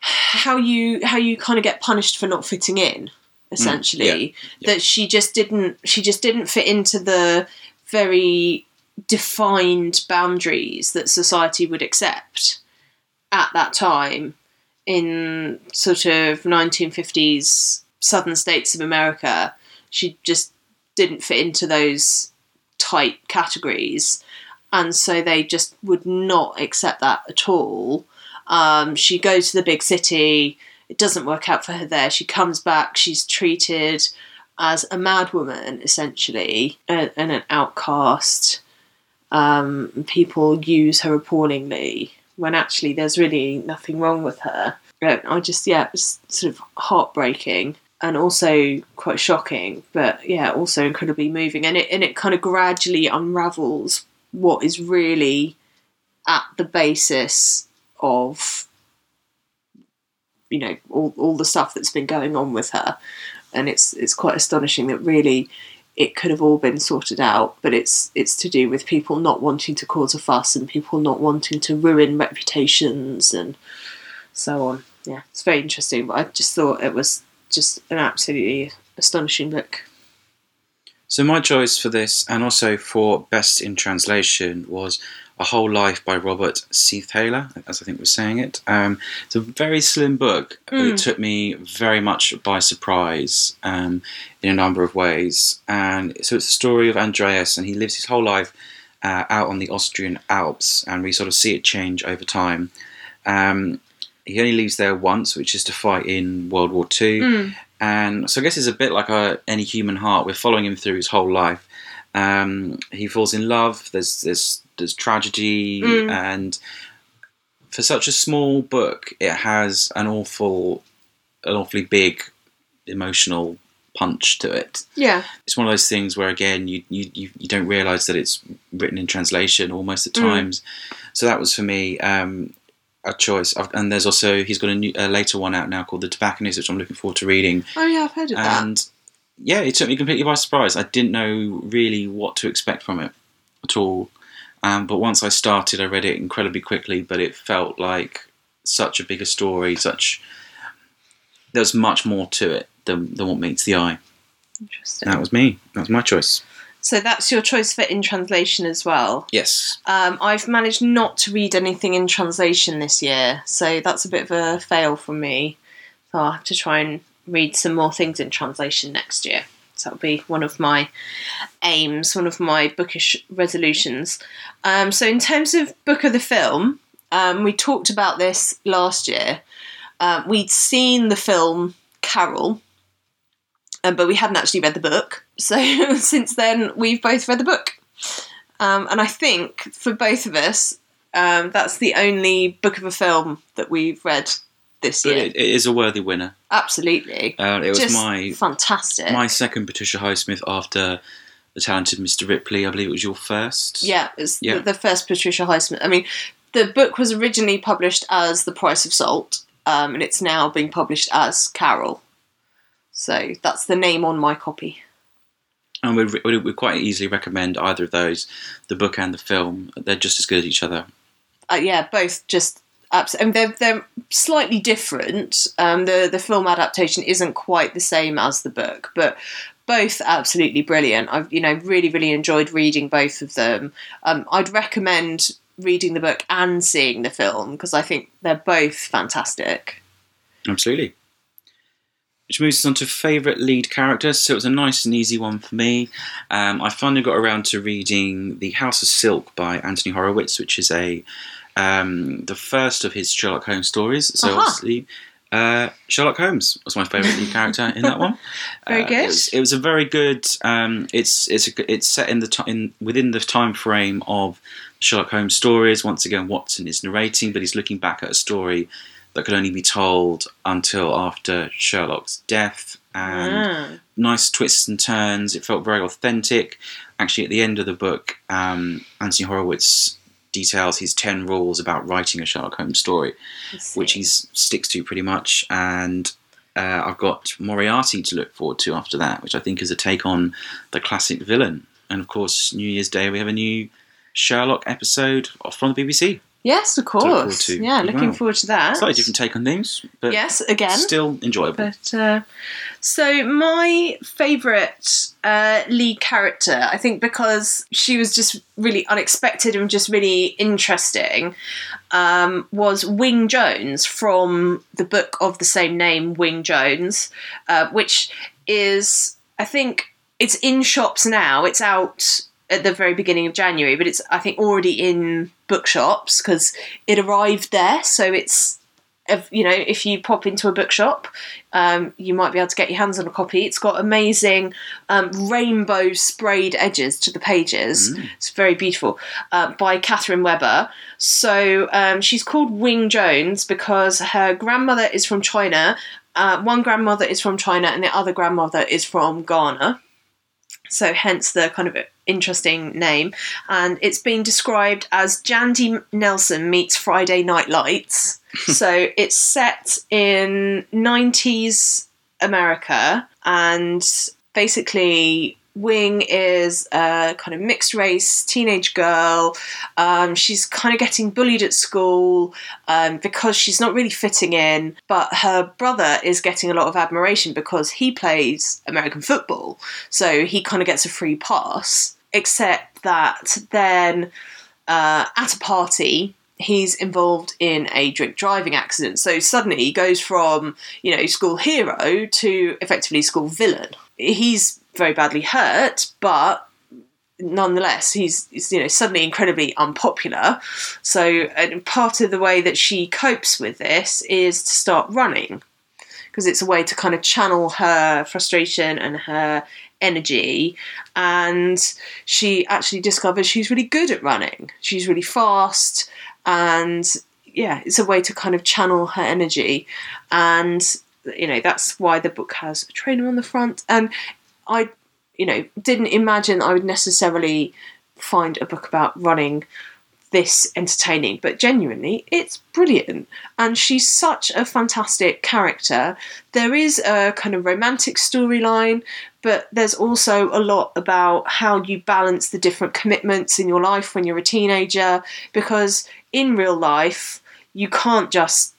how you how you kind of get punished for not fitting in essentially. yeah, yeah. that she just didn't she just didn't fit into the very defined boundaries that society would accept at that time in sort of 1950s southern states of America, she just didn't fit into those tight categories. And so they just would not accept that at all. Um, she goes to the big city, it doesn't work out for her there. She comes back, she's treated as a madwoman, essentially, and, an outcast. Um, people use her appallingly when actually there's really nothing wrong with her. I just, yeah, it was sort of heartbreaking and also quite shocking, but yeah, also incredibly moving. And it and it kind of gradually unravels what is really at the basis of you know all, all the stuff that's been going on with her and it's it's quite astonishing that really it could have all been sorted out, but it's it's to do with people not wanting to cause a fuss and people not wanting to ruin reputations and so on. Yeah, it's very interesting. But I just thought it was just an absolutely astonishing book. So my choice for this, and also for best in translation, was A Whole Life by Robert Seethaler, as I think we're saying it. Um, it's a very slim book, but it took me very much by surprise um, in a number of ways. And so it's the story of Andreas, and he lives his whole life uh, out on the Austrian Alps, and we sort of see it change over time. Um, he only leaves there once, which is to fight in World War Two. And so I guess it's a bit like a, any human heart. We're following him through his whole life. Um, he falls in love. There's there's there's tragedy, and for such a small book, it has an awful, an awfully big emotional punch to it. Yeah. It's one of those things where again you you, you, you don't realise that it's written in translation almost at times. So that was for me. Um, a choice, I've, and there's also he's got a, new, a later one out now called The Tobacconist, which I'm looking forward to reading. Oh yeah, I've heard of that. And yeah, it took me completely by surprise. I didn't know really what to expect from it at all. Um, but once I started, I read it incredibly quickly. But it felt like such a bigger story. Such there's much more to it than, than what meets the eye. Interesting. That was me. That was my choice. So that's your choice for in translation as well. Yes. Um, I've managed not to read anything in translation this year, so that's a bit of a fail for me. So I'll have to try and read some more things in translation next year. So that'll be one of my aims, one of my bookish resolutions. Um, so in terms of book of the film, um, we talked about this last year. Um, we'd seen the film Carol, um, but we hadn't actually read the book. So [LAUGHS] since then, we've both read the book. Um, and I think for both of us, um, that's the only book of a film that we've read this But year. it, it is a worthy winner. Absolutely. Uh, it was Just my fantastic. my second Patricia Highsmith after the talented Mr. Ripley. I believe it was your first. Yeah, it's Yeah. The, the first Patricia Highsmith. I mean, the book was originally published as The Price of Salt, um, and it's now being published as Carol. So that's the name on my copy. and we we we quite easily recommend either of those, the book and the film. They're just as good as each other. Uh, yeah, both just absolutely. they're they're slightly different. Um, the the film adaptation isn't quite the same as the book, but both absolutely brilliant. I've you know really really enjoyed reading both of them. Um, I'd recommend reading the book and seeing the film because I think they're both fantastic. Absolutely. Which moves us on to favourite lead characters. So it was a nice and easy one for me. Um, I finally got around to reading The House of Silk by Anthony Horowitz, which is a um, the first of his Sherlock Holmes stories. So Aha. obviously, uh, Sherlock Holmes was my favourite lead character in that one. [LAUGHS] Very Uh, good. It was, it was a very good. Um, it's it's a, it's set in the ti in within the time frame of Sherlock Holmes stories. Once again, Watson is narrating, but he's looking back at a story that could only be told until after Sherlock's death. And Ah. nice twists and turns. It felt very authentic. Actually, at the end of the book, um, Anthony Horowitz details his ten rules about writing a Sherlock Holmes story which he sticks to pretty much. And uh, I've got Moriarty to look forward to after that, which I think is a take on the classic villain. And of course, New Year's Day we have a new Sherlock episode off from the BBC. Yes, of course. to Yeah, looking forward to that. Slightly different take on things, but Yes, again. still enjoyable. But uh, so my favourite uh, lead character, I think, because she was just really unexpected and just really interesting, um, was Wing Jones from the book of the same name, Wing Jones, uh, which is, I think, it's in shops now. It's out at the very beginning of January, but it's I think already in bookshops because it arrived there. So it's if, you know if you pop into a bookshop, um, you might be able to get your hands on a copy. It's got amazing um, rainbow sprayed edges to the pages. It's very beautiful uh, by Katherine Webber. So um, she's called Wing Jones because her grandmother is from China. Uh, one grandmother is from China, and the other grandmother is from Ghana so hence the kind of interesting name. And it's been described as Jandy Nelson meets Friday Night Lights. [LAUGHS] so it's set in 90s America, and basically. Wing is a kind of mixed race teenage girl. Um, she's kind of getting bullied at school um, because she's not really fitting in, but her brother is getting a lot of admiration because he plays American football. So he kind of gets a free pass, except that then uh, at a party, he's involved in a drink driving accident. So suddenly he goes from, you know, school hero to effectively school villain. He's very badly hurt, but nonetheless he's, he's you know suddenly incredibly unpopular so part of the way that she copes with this is to start running because it's a way to kind of channel her frustration and her energy and she actually discovers she's really good at running she's really fast and yeah it's a way to kind of channel her energy and you know that's why the book has a trainer on the front and i you know didn't imagine i would necessarily find a book about running this entertaining, but genuinely, it's brilliant. And she's such a fantastic character. There is a kind of romantic storyline, but there's also a lot about how you balance the different commitments in your life when you're a teenager, because in real life, you can't just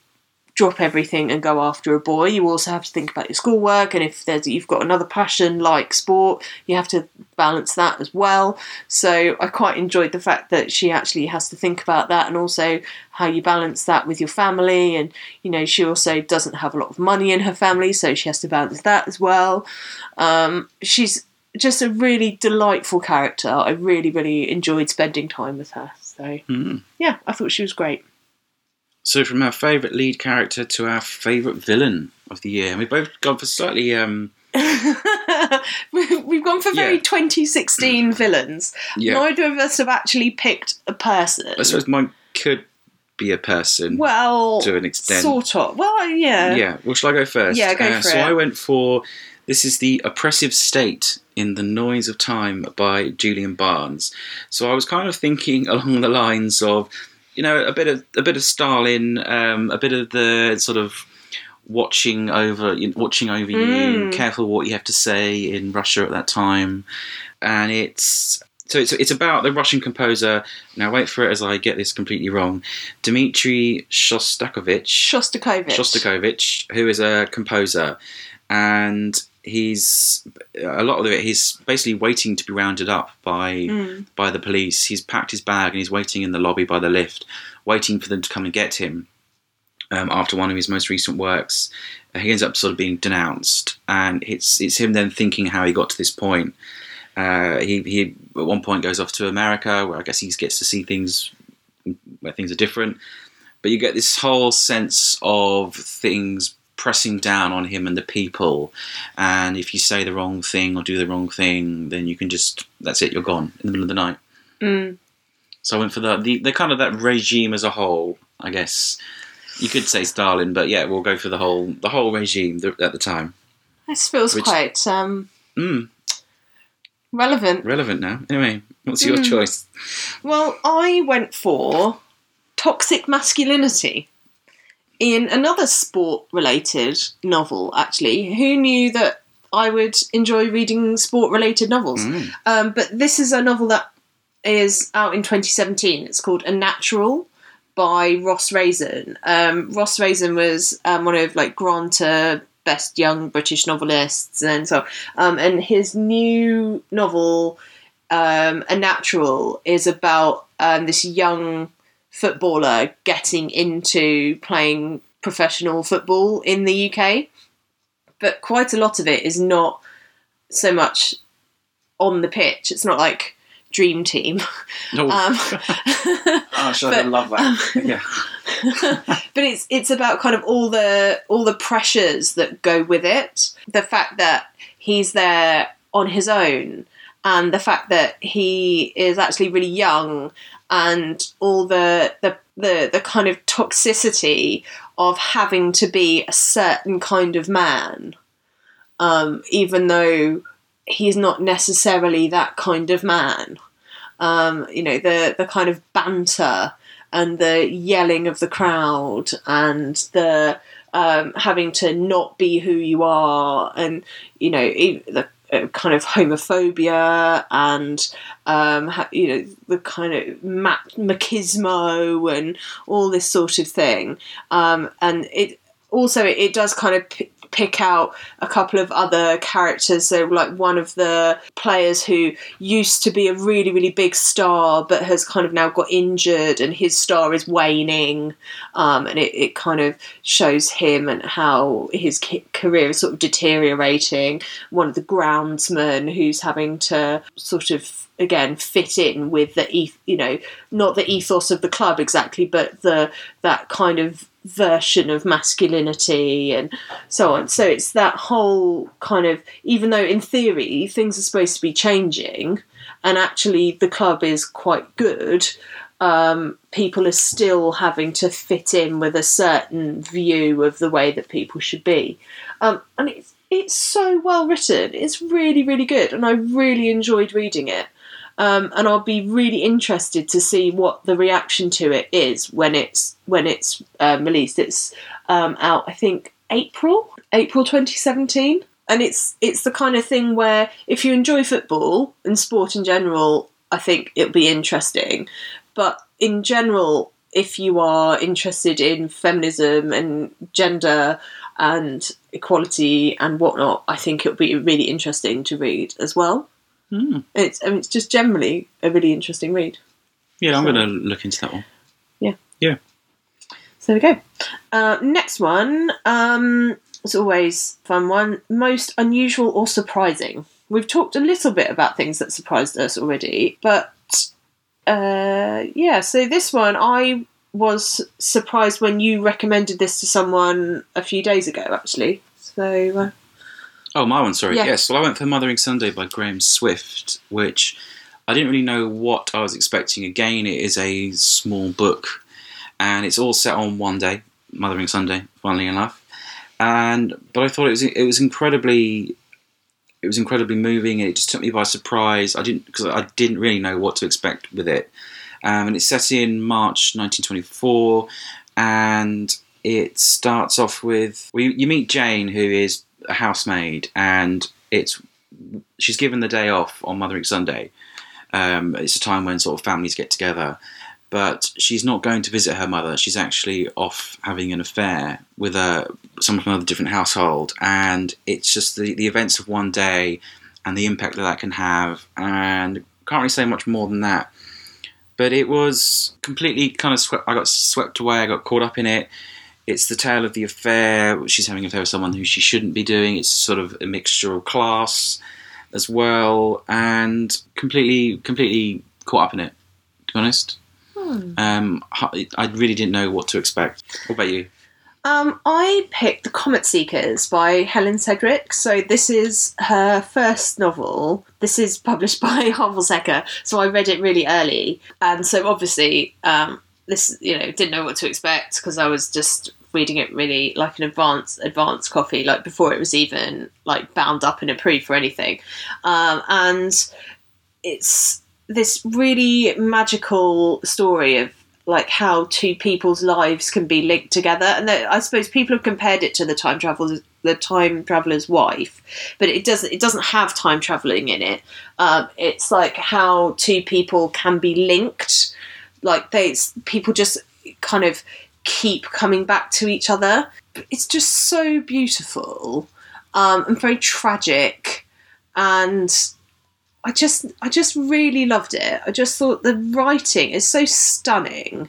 drop everything and go after a boy. You also have to think about your schoolwork, and if there's you've got another passion like sport, you have to balance that as well. So I quite enjoyed the fact that she actually has to think about that, and also how you balance that with your family. And you know, she also doesn't have a lot of money in her family, so she has to balance that as well. Um, she's just a really delightful character. I really, really enjoyed spending time with her. So Mm. yeah, I thought she was great. So from our favourite lead character to our favourite villain of the year, and we've both gone for slightly. Um, [LAUGHS] We've gone for very Yeah. 2016 [CLEARS THROAT] villains. yeah, Neither of us have actually picked a person. I suppose mine could be a person well, to an extent. sort of. Well, yeah. Yeah. Well, shall I go first? Yeah, go for so it. I went for this is the oppressive state in the noise of time by Julian Barnes. So I was kind of thinking [LAUGHS] along the lines of, you know, a bit of a bit of Stalin, um, a bit of the sort of watching over watching over you, Mm. careful what you have to say in Russia at that time, and it's. So it's, it's about the Russian composer. Now wait for it as I get this completely wrong. Dmitry Shostakovich. Shostakovich. Shostakovich, who is a composer, and he's a lot of it. He's basically waiting to be rounded up by Mm. by the police. He's packed his bag and he's waiting in the lobby by the lift, waiting for them to come and get him. Um, after one of his most recent works, he ends up sort of being denounced, and it's it's him then thinking how he got to this point. Uh, he he at one point goes off to America, where I guess he gets to see things where things are different. But you get this whole sense of things pressing down on him and the people, and if you say the wrong thing or do the wrong thing, then you can just that's it, you're gone in the middle of the night. Mm. So I went for the the, the kind of that regime as a whole, I guess. You could say Stalin, but yeah, we'll go for the whole the whole regime th- at the time. This feels Which- quite um, Mm, relevant. relevant now. Anyway, what's your Mm. choice? Well, I went for toxic masculinity in another sport related novel, actually. Who knew that I would enjoy reading sport related novels? Mm. Um, but this is a novel that is out in 2017. It's called A Natural by Ross Raisin. Um, Ross Raisin was um, one of like Granta best young British novelists, and so um, and his new novel, um, A Natural, is about um, this young footballer getting into playing professional football in the UK. But quite a lot of it is not so much on the pitch. It's not like Dream Team. [LAUGHS] Oh, Um, [LAUGHS] oh, shall but- I love that? yeah. [LAUGHS] but it's it's about kind of all the all the pressures that go with it. The fact that he's there on his own, and the fact that he is actually really young, and all the the the, the kind of toxicity of having to be a certain kind of man, um, even though he's not necessarily that kind of man. Um, you know the the kind of banter and the yelling of the crowd and the um, having to not be who you are and you know the kind of homophobia and um, you know the kind of machismo and all this sort of thing. Um, and it also it does kind of p- pick out a couple of other characters. So like one of the players who used to be a really really big star but has kind of now got injured and his star is waning. Um, and it, it kind of shows him and how his ki- career is sort of deteriorating. One of the groundsmen who's having to sort of again fit in with the you know not the ethos of the club exactly but the that kind of version of masculinity and so on. So it's that whole kind of even though in theory things are supposed to be changing and actually the club is quite good um, people are still having to fit in with a certain view of the way that people should be. Um, and it's it's so well written. It's really really good and i really enjoyed reading it um, and I'll be really interested to see what the reaction to it is when it's when it's um, released. It's um, out, I think, April, April 2017, and it's it's the kind of thing where if you enjoy football and sport in general, I think it'll be interesting. But in general, if you are interested in feminism and gender and equality and whatnot, I think it'll be really interesting to read as well. Mm. It's I mean, it's just generally a really interesting read. Yeah, I'm going to look into that one. Yeah. Yeah. So there we go. Uh, next one. Um, it's always a fun one. Most unusual or surprising. We've talked a little bit about things that surprised us already, but uh, yeah. So this one, I was surprised when you recommended this to someone a few days ago, actually. So, uh, Oh, my one, sorry. Yeah. Yes, well, I went for Mothering Sunday by Graham Swift, which I didn't really know what I was expecting. Again, it is a small book, and it's all set on one day, Mothering Sunday, funnily enough. And but I thought it was it was incredibly it was incredibly moving, and it just took me by surprise. I didn't because I didn't really know what to expect with it. Um, and it's set in March 1924, and it starts off with well, you, you meet Jane, who is a housemaid, and it's she's given the day off on Mothering Sunday. Um, it's a time when sort of families get together, but she's not going to visit her mother. She's actually off having an affair with a someone from another different household, and it's just the, the events of one day and the impact that that can have. And can't really say much more than that. But it was completely kind of swept. I got swept away. I got caught up in it. It's the tale of the affair. She's having an affair with someone who she shouldn't be doing. It's sort of a mixture of class as well, and completely, completely caught up in it. To be honest, um, I I really didn't know what to expect. What about you? Um, I picked The Comet Seekers by Helen Sedgwick. So this is her first novel. This is published [LAUGHS] by Harvill Secker, so I read it really early, and so obviously, um, this you know didn't know what to expect because I was just reading it really like an advanced advanced copy, like before it was even like bound up and approved for anything, um, and it's this really magical story of like how two people's lives can be linked together. And i suppose people have compared it to the time traveler's the time traveler's wife but it doesn't it doesn't have time traveling in it. Um, it's like how two people can be linked like they people just kind of keep coming back to each other it's just so beautiful um, and very tragic and I just I just really loved it. I just thought the writing is so stunning.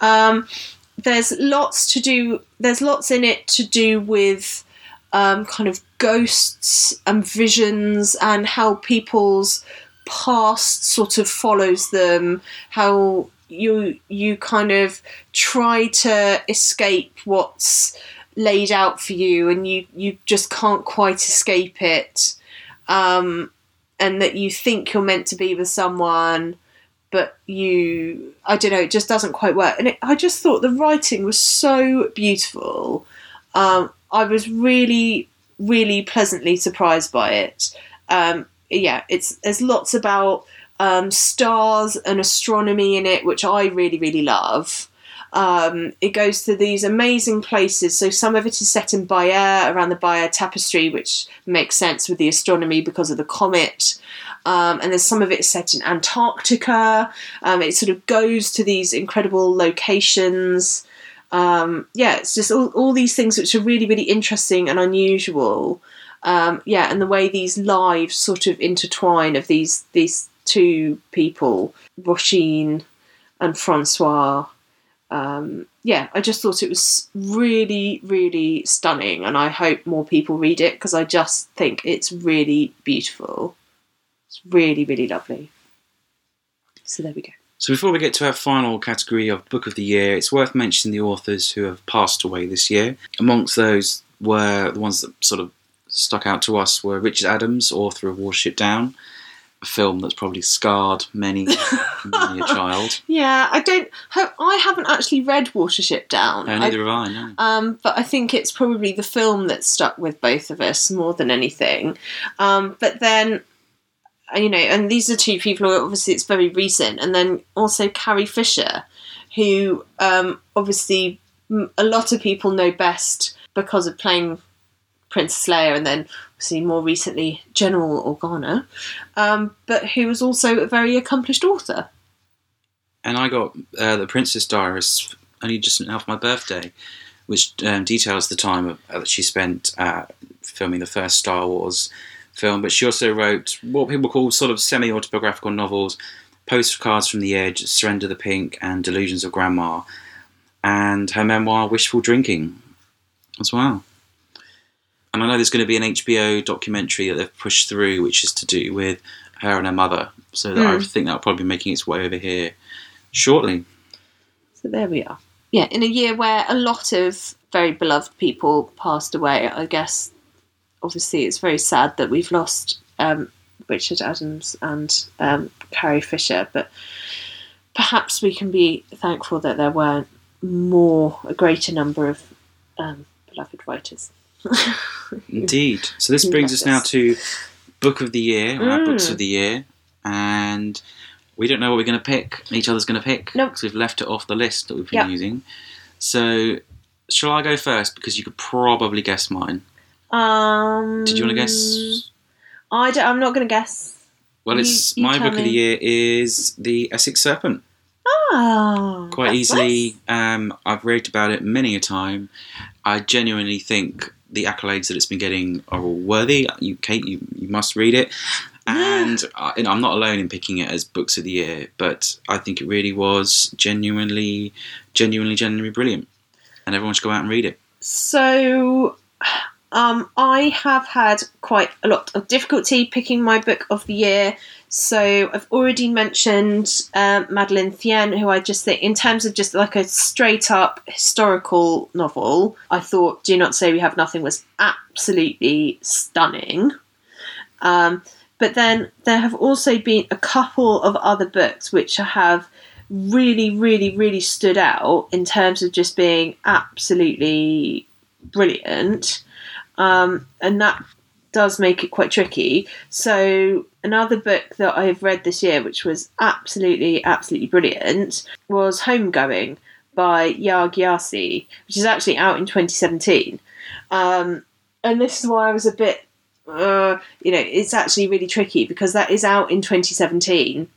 Um, there's lots to do. There's lots in it to do with um, kind of ghosts and visions and how people's past sort of follows them. How you you kind of try to escape what's laid out for you, and you you just can't quite escape it. Um, and that you think you're meant to be with someone but you i don't know it just doesn't quite work. And it, i just thought the writing was so beautiful. Um, i was really really pleasantly surprised by it. Um, yeah it's there's lots about um, stars and astronomy in it which i really really love um, it goes to these amazing places. So some of it is set in Bayeux, around the Bayeux Tapestry, which makes sense with the astronomy because of the comet. Um, and then some of it is set in Antarctica. Um, it sort of goes to these incredible locations. Um, yeah, it's just all, all these things which are really, really interesting and unusual. Um, yeah, and the way these lives sort of intertwine of these these two people, Roisin and Francois um, yeah, I just thought it was really, really stunning, and I hope more people read it because I just think it's really beautiful. It's really, really lovely. So there we go. So before we get to our final category of Book of the Year, it's worth mentioning the authors who have passed away this year. Amongst those were the ones that sort of stuck out to us were Richard Adams, author of Watership Down, film that's probably scarred many, many [LAUGHS] a child. Yeah, I don't. I haven't actually read Watership Down. No, I- neither have I. No. Um, but I think it's probably the film that stuck with both of us more than anything. Um, but then, uh, you know, and these are two people obviously it's very recent, and then also Carrie Fisher, who um, obviously a lot of people know best because of playing Princess Leia, and then obviously more recently General Organa, um, but who was also a very accomplished author. and I got uh, the Princess Diarist only just now for my birthday, which um, details the time of, uh, that she spent uh, filming the first Star Wars film. But she also wrote what people call sort of semi-autobiographical novels, Postcards from the Edge, Surrender the Pink, and Delusions of Grandma, and her memoir Wishful Drinking as well. And I know there's going to be an HBO documentary that they've pushed through, which is to do with her and her mother. So that I Hmm. think that'll probably be making its way over here shortly. So there we are. Yeah, in a year where a lot of very beloved people passed away, I guess obviously it's very sad that we've lost um, Richard Adams and um, Carrie Fisher, but perhaps we can be thankful that there weren't more, a greater number of um, beloved writers. Indeed. So this brings us now to book of the year, or our books Mm. of the year, and we don't know what we're going to pick. Each other's going to pick Nope. because we've left it off the list that we've been Yep. using. So, shall I go first because you could probably guess mine? Um, Did you want to guess? I don't, I'm not going to guess. Well, You- it's you my tell book of the year is the Essex Serpent. Ah, Quite that's easily, um, I've raved about it many a time. I genuinely think the accolades that it's been getting are all worthy. You, Kate, you, you must read it. And uh, I, and I'm not alone in picking it as books of the year, but I think it really was genuinely, genuinely, genuinely brilliant. And everyone should go out and read it. So, um, I have had quite a lot of difficulty picking my book of the year. So, I've already mentioned um, Madeleine Thien, who I just think, in terms of just like a straight up historical novel, I thought Do Not Say We Have Nothing was absolutely stunning. Um, but then there have also been a couple of other books which have really, really, really stood out in terms of just being absolutely brilliant. Um, and that does make it quite tricky. So, another book that I've read this year, which was absolutely, absolutely brilliant, was Homegoing by Yaa Gyasi, which is actually out in 2017. Um, and this is why I was a bit, uh, you know, it's actually really tricky because that is out in 2017,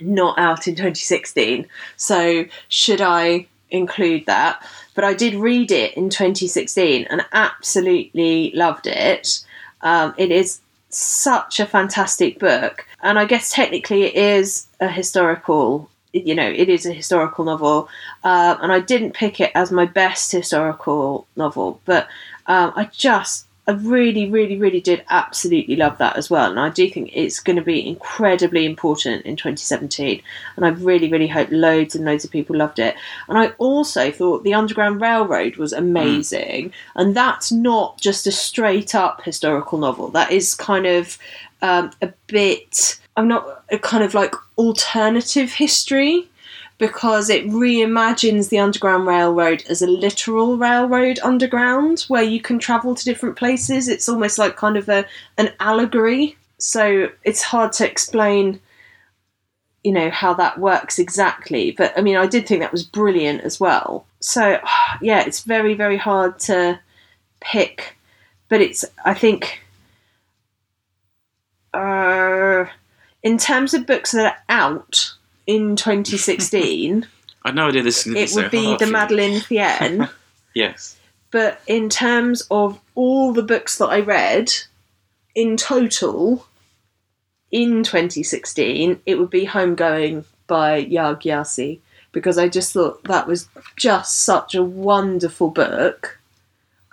not out in 2016. So, should I include that? But I did read it in 2016 and absolutely loved it. Um, it is such a fantastic book, and I guess technically it is a historical. You know, it is a historical novel, uh, and I didn't pick it as my best historical novel, but um, I just, I really, really, really did absolutely love that as well, and I do think it's going to be incredibly important in 2017, and I really, really hope loads and loads of people loved it. And I also thought the Underground Railroad was amazing, and that's not just a straight up historical novel. That is kind of um, a bit. I'm not a kind of like alternative history because it reimagines the Underground Railroad as a literal railroad underground where you can travel to different places. It's almost like kind of a an allegory. So it's hard to explain you know how that works exactly but i mean i did think that was brilliant as well so [SIGHS] yeah it's very very hard to pick but it's i think uh, in terms of books that are out in 2016 [LAUGHS] I had no idea this. it would be the madeleine thien [LAUGHS] Yes. but in terms of all the books that i read in total in 2016 it would be homegoing by Yaa Gyasi because i just thought that was just such a wonderful book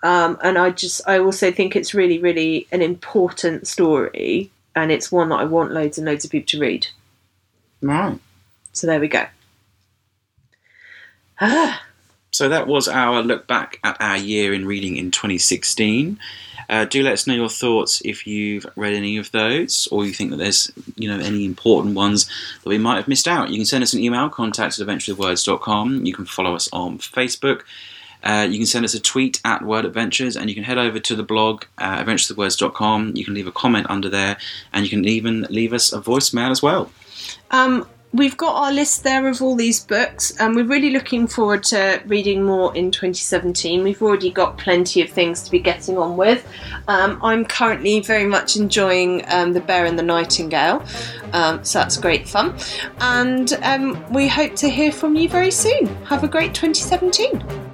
um, and i just i also think it's really really an important story and it's one that i want loads and loads of people to read Right. So there we go ah, [SIGHS] So that was our look back at our year in reading in 2016. Uh, do let us know your thoughts if you've read any of those, or you think that there's you know any important ones that we might have missed out. You can send us an email, contact at adventurewords.com. You can follow us on Facebook. Uh, you can send us a tweet at Word Adventures, and you can head over to the blog, uh, adventureswords.com. You can leave a comment under there, and you can even leave us a voicemail as well. Um, we've got our list there of all these books, and we're really looking forward to reading more in 2017. We've already got plenty of things to be getting on with. Um, I'm currently very much enjoying um, The Bear and the Nightingale, um, so that's great fun. And um, we hope to hear from you very soon. Have a great 2017.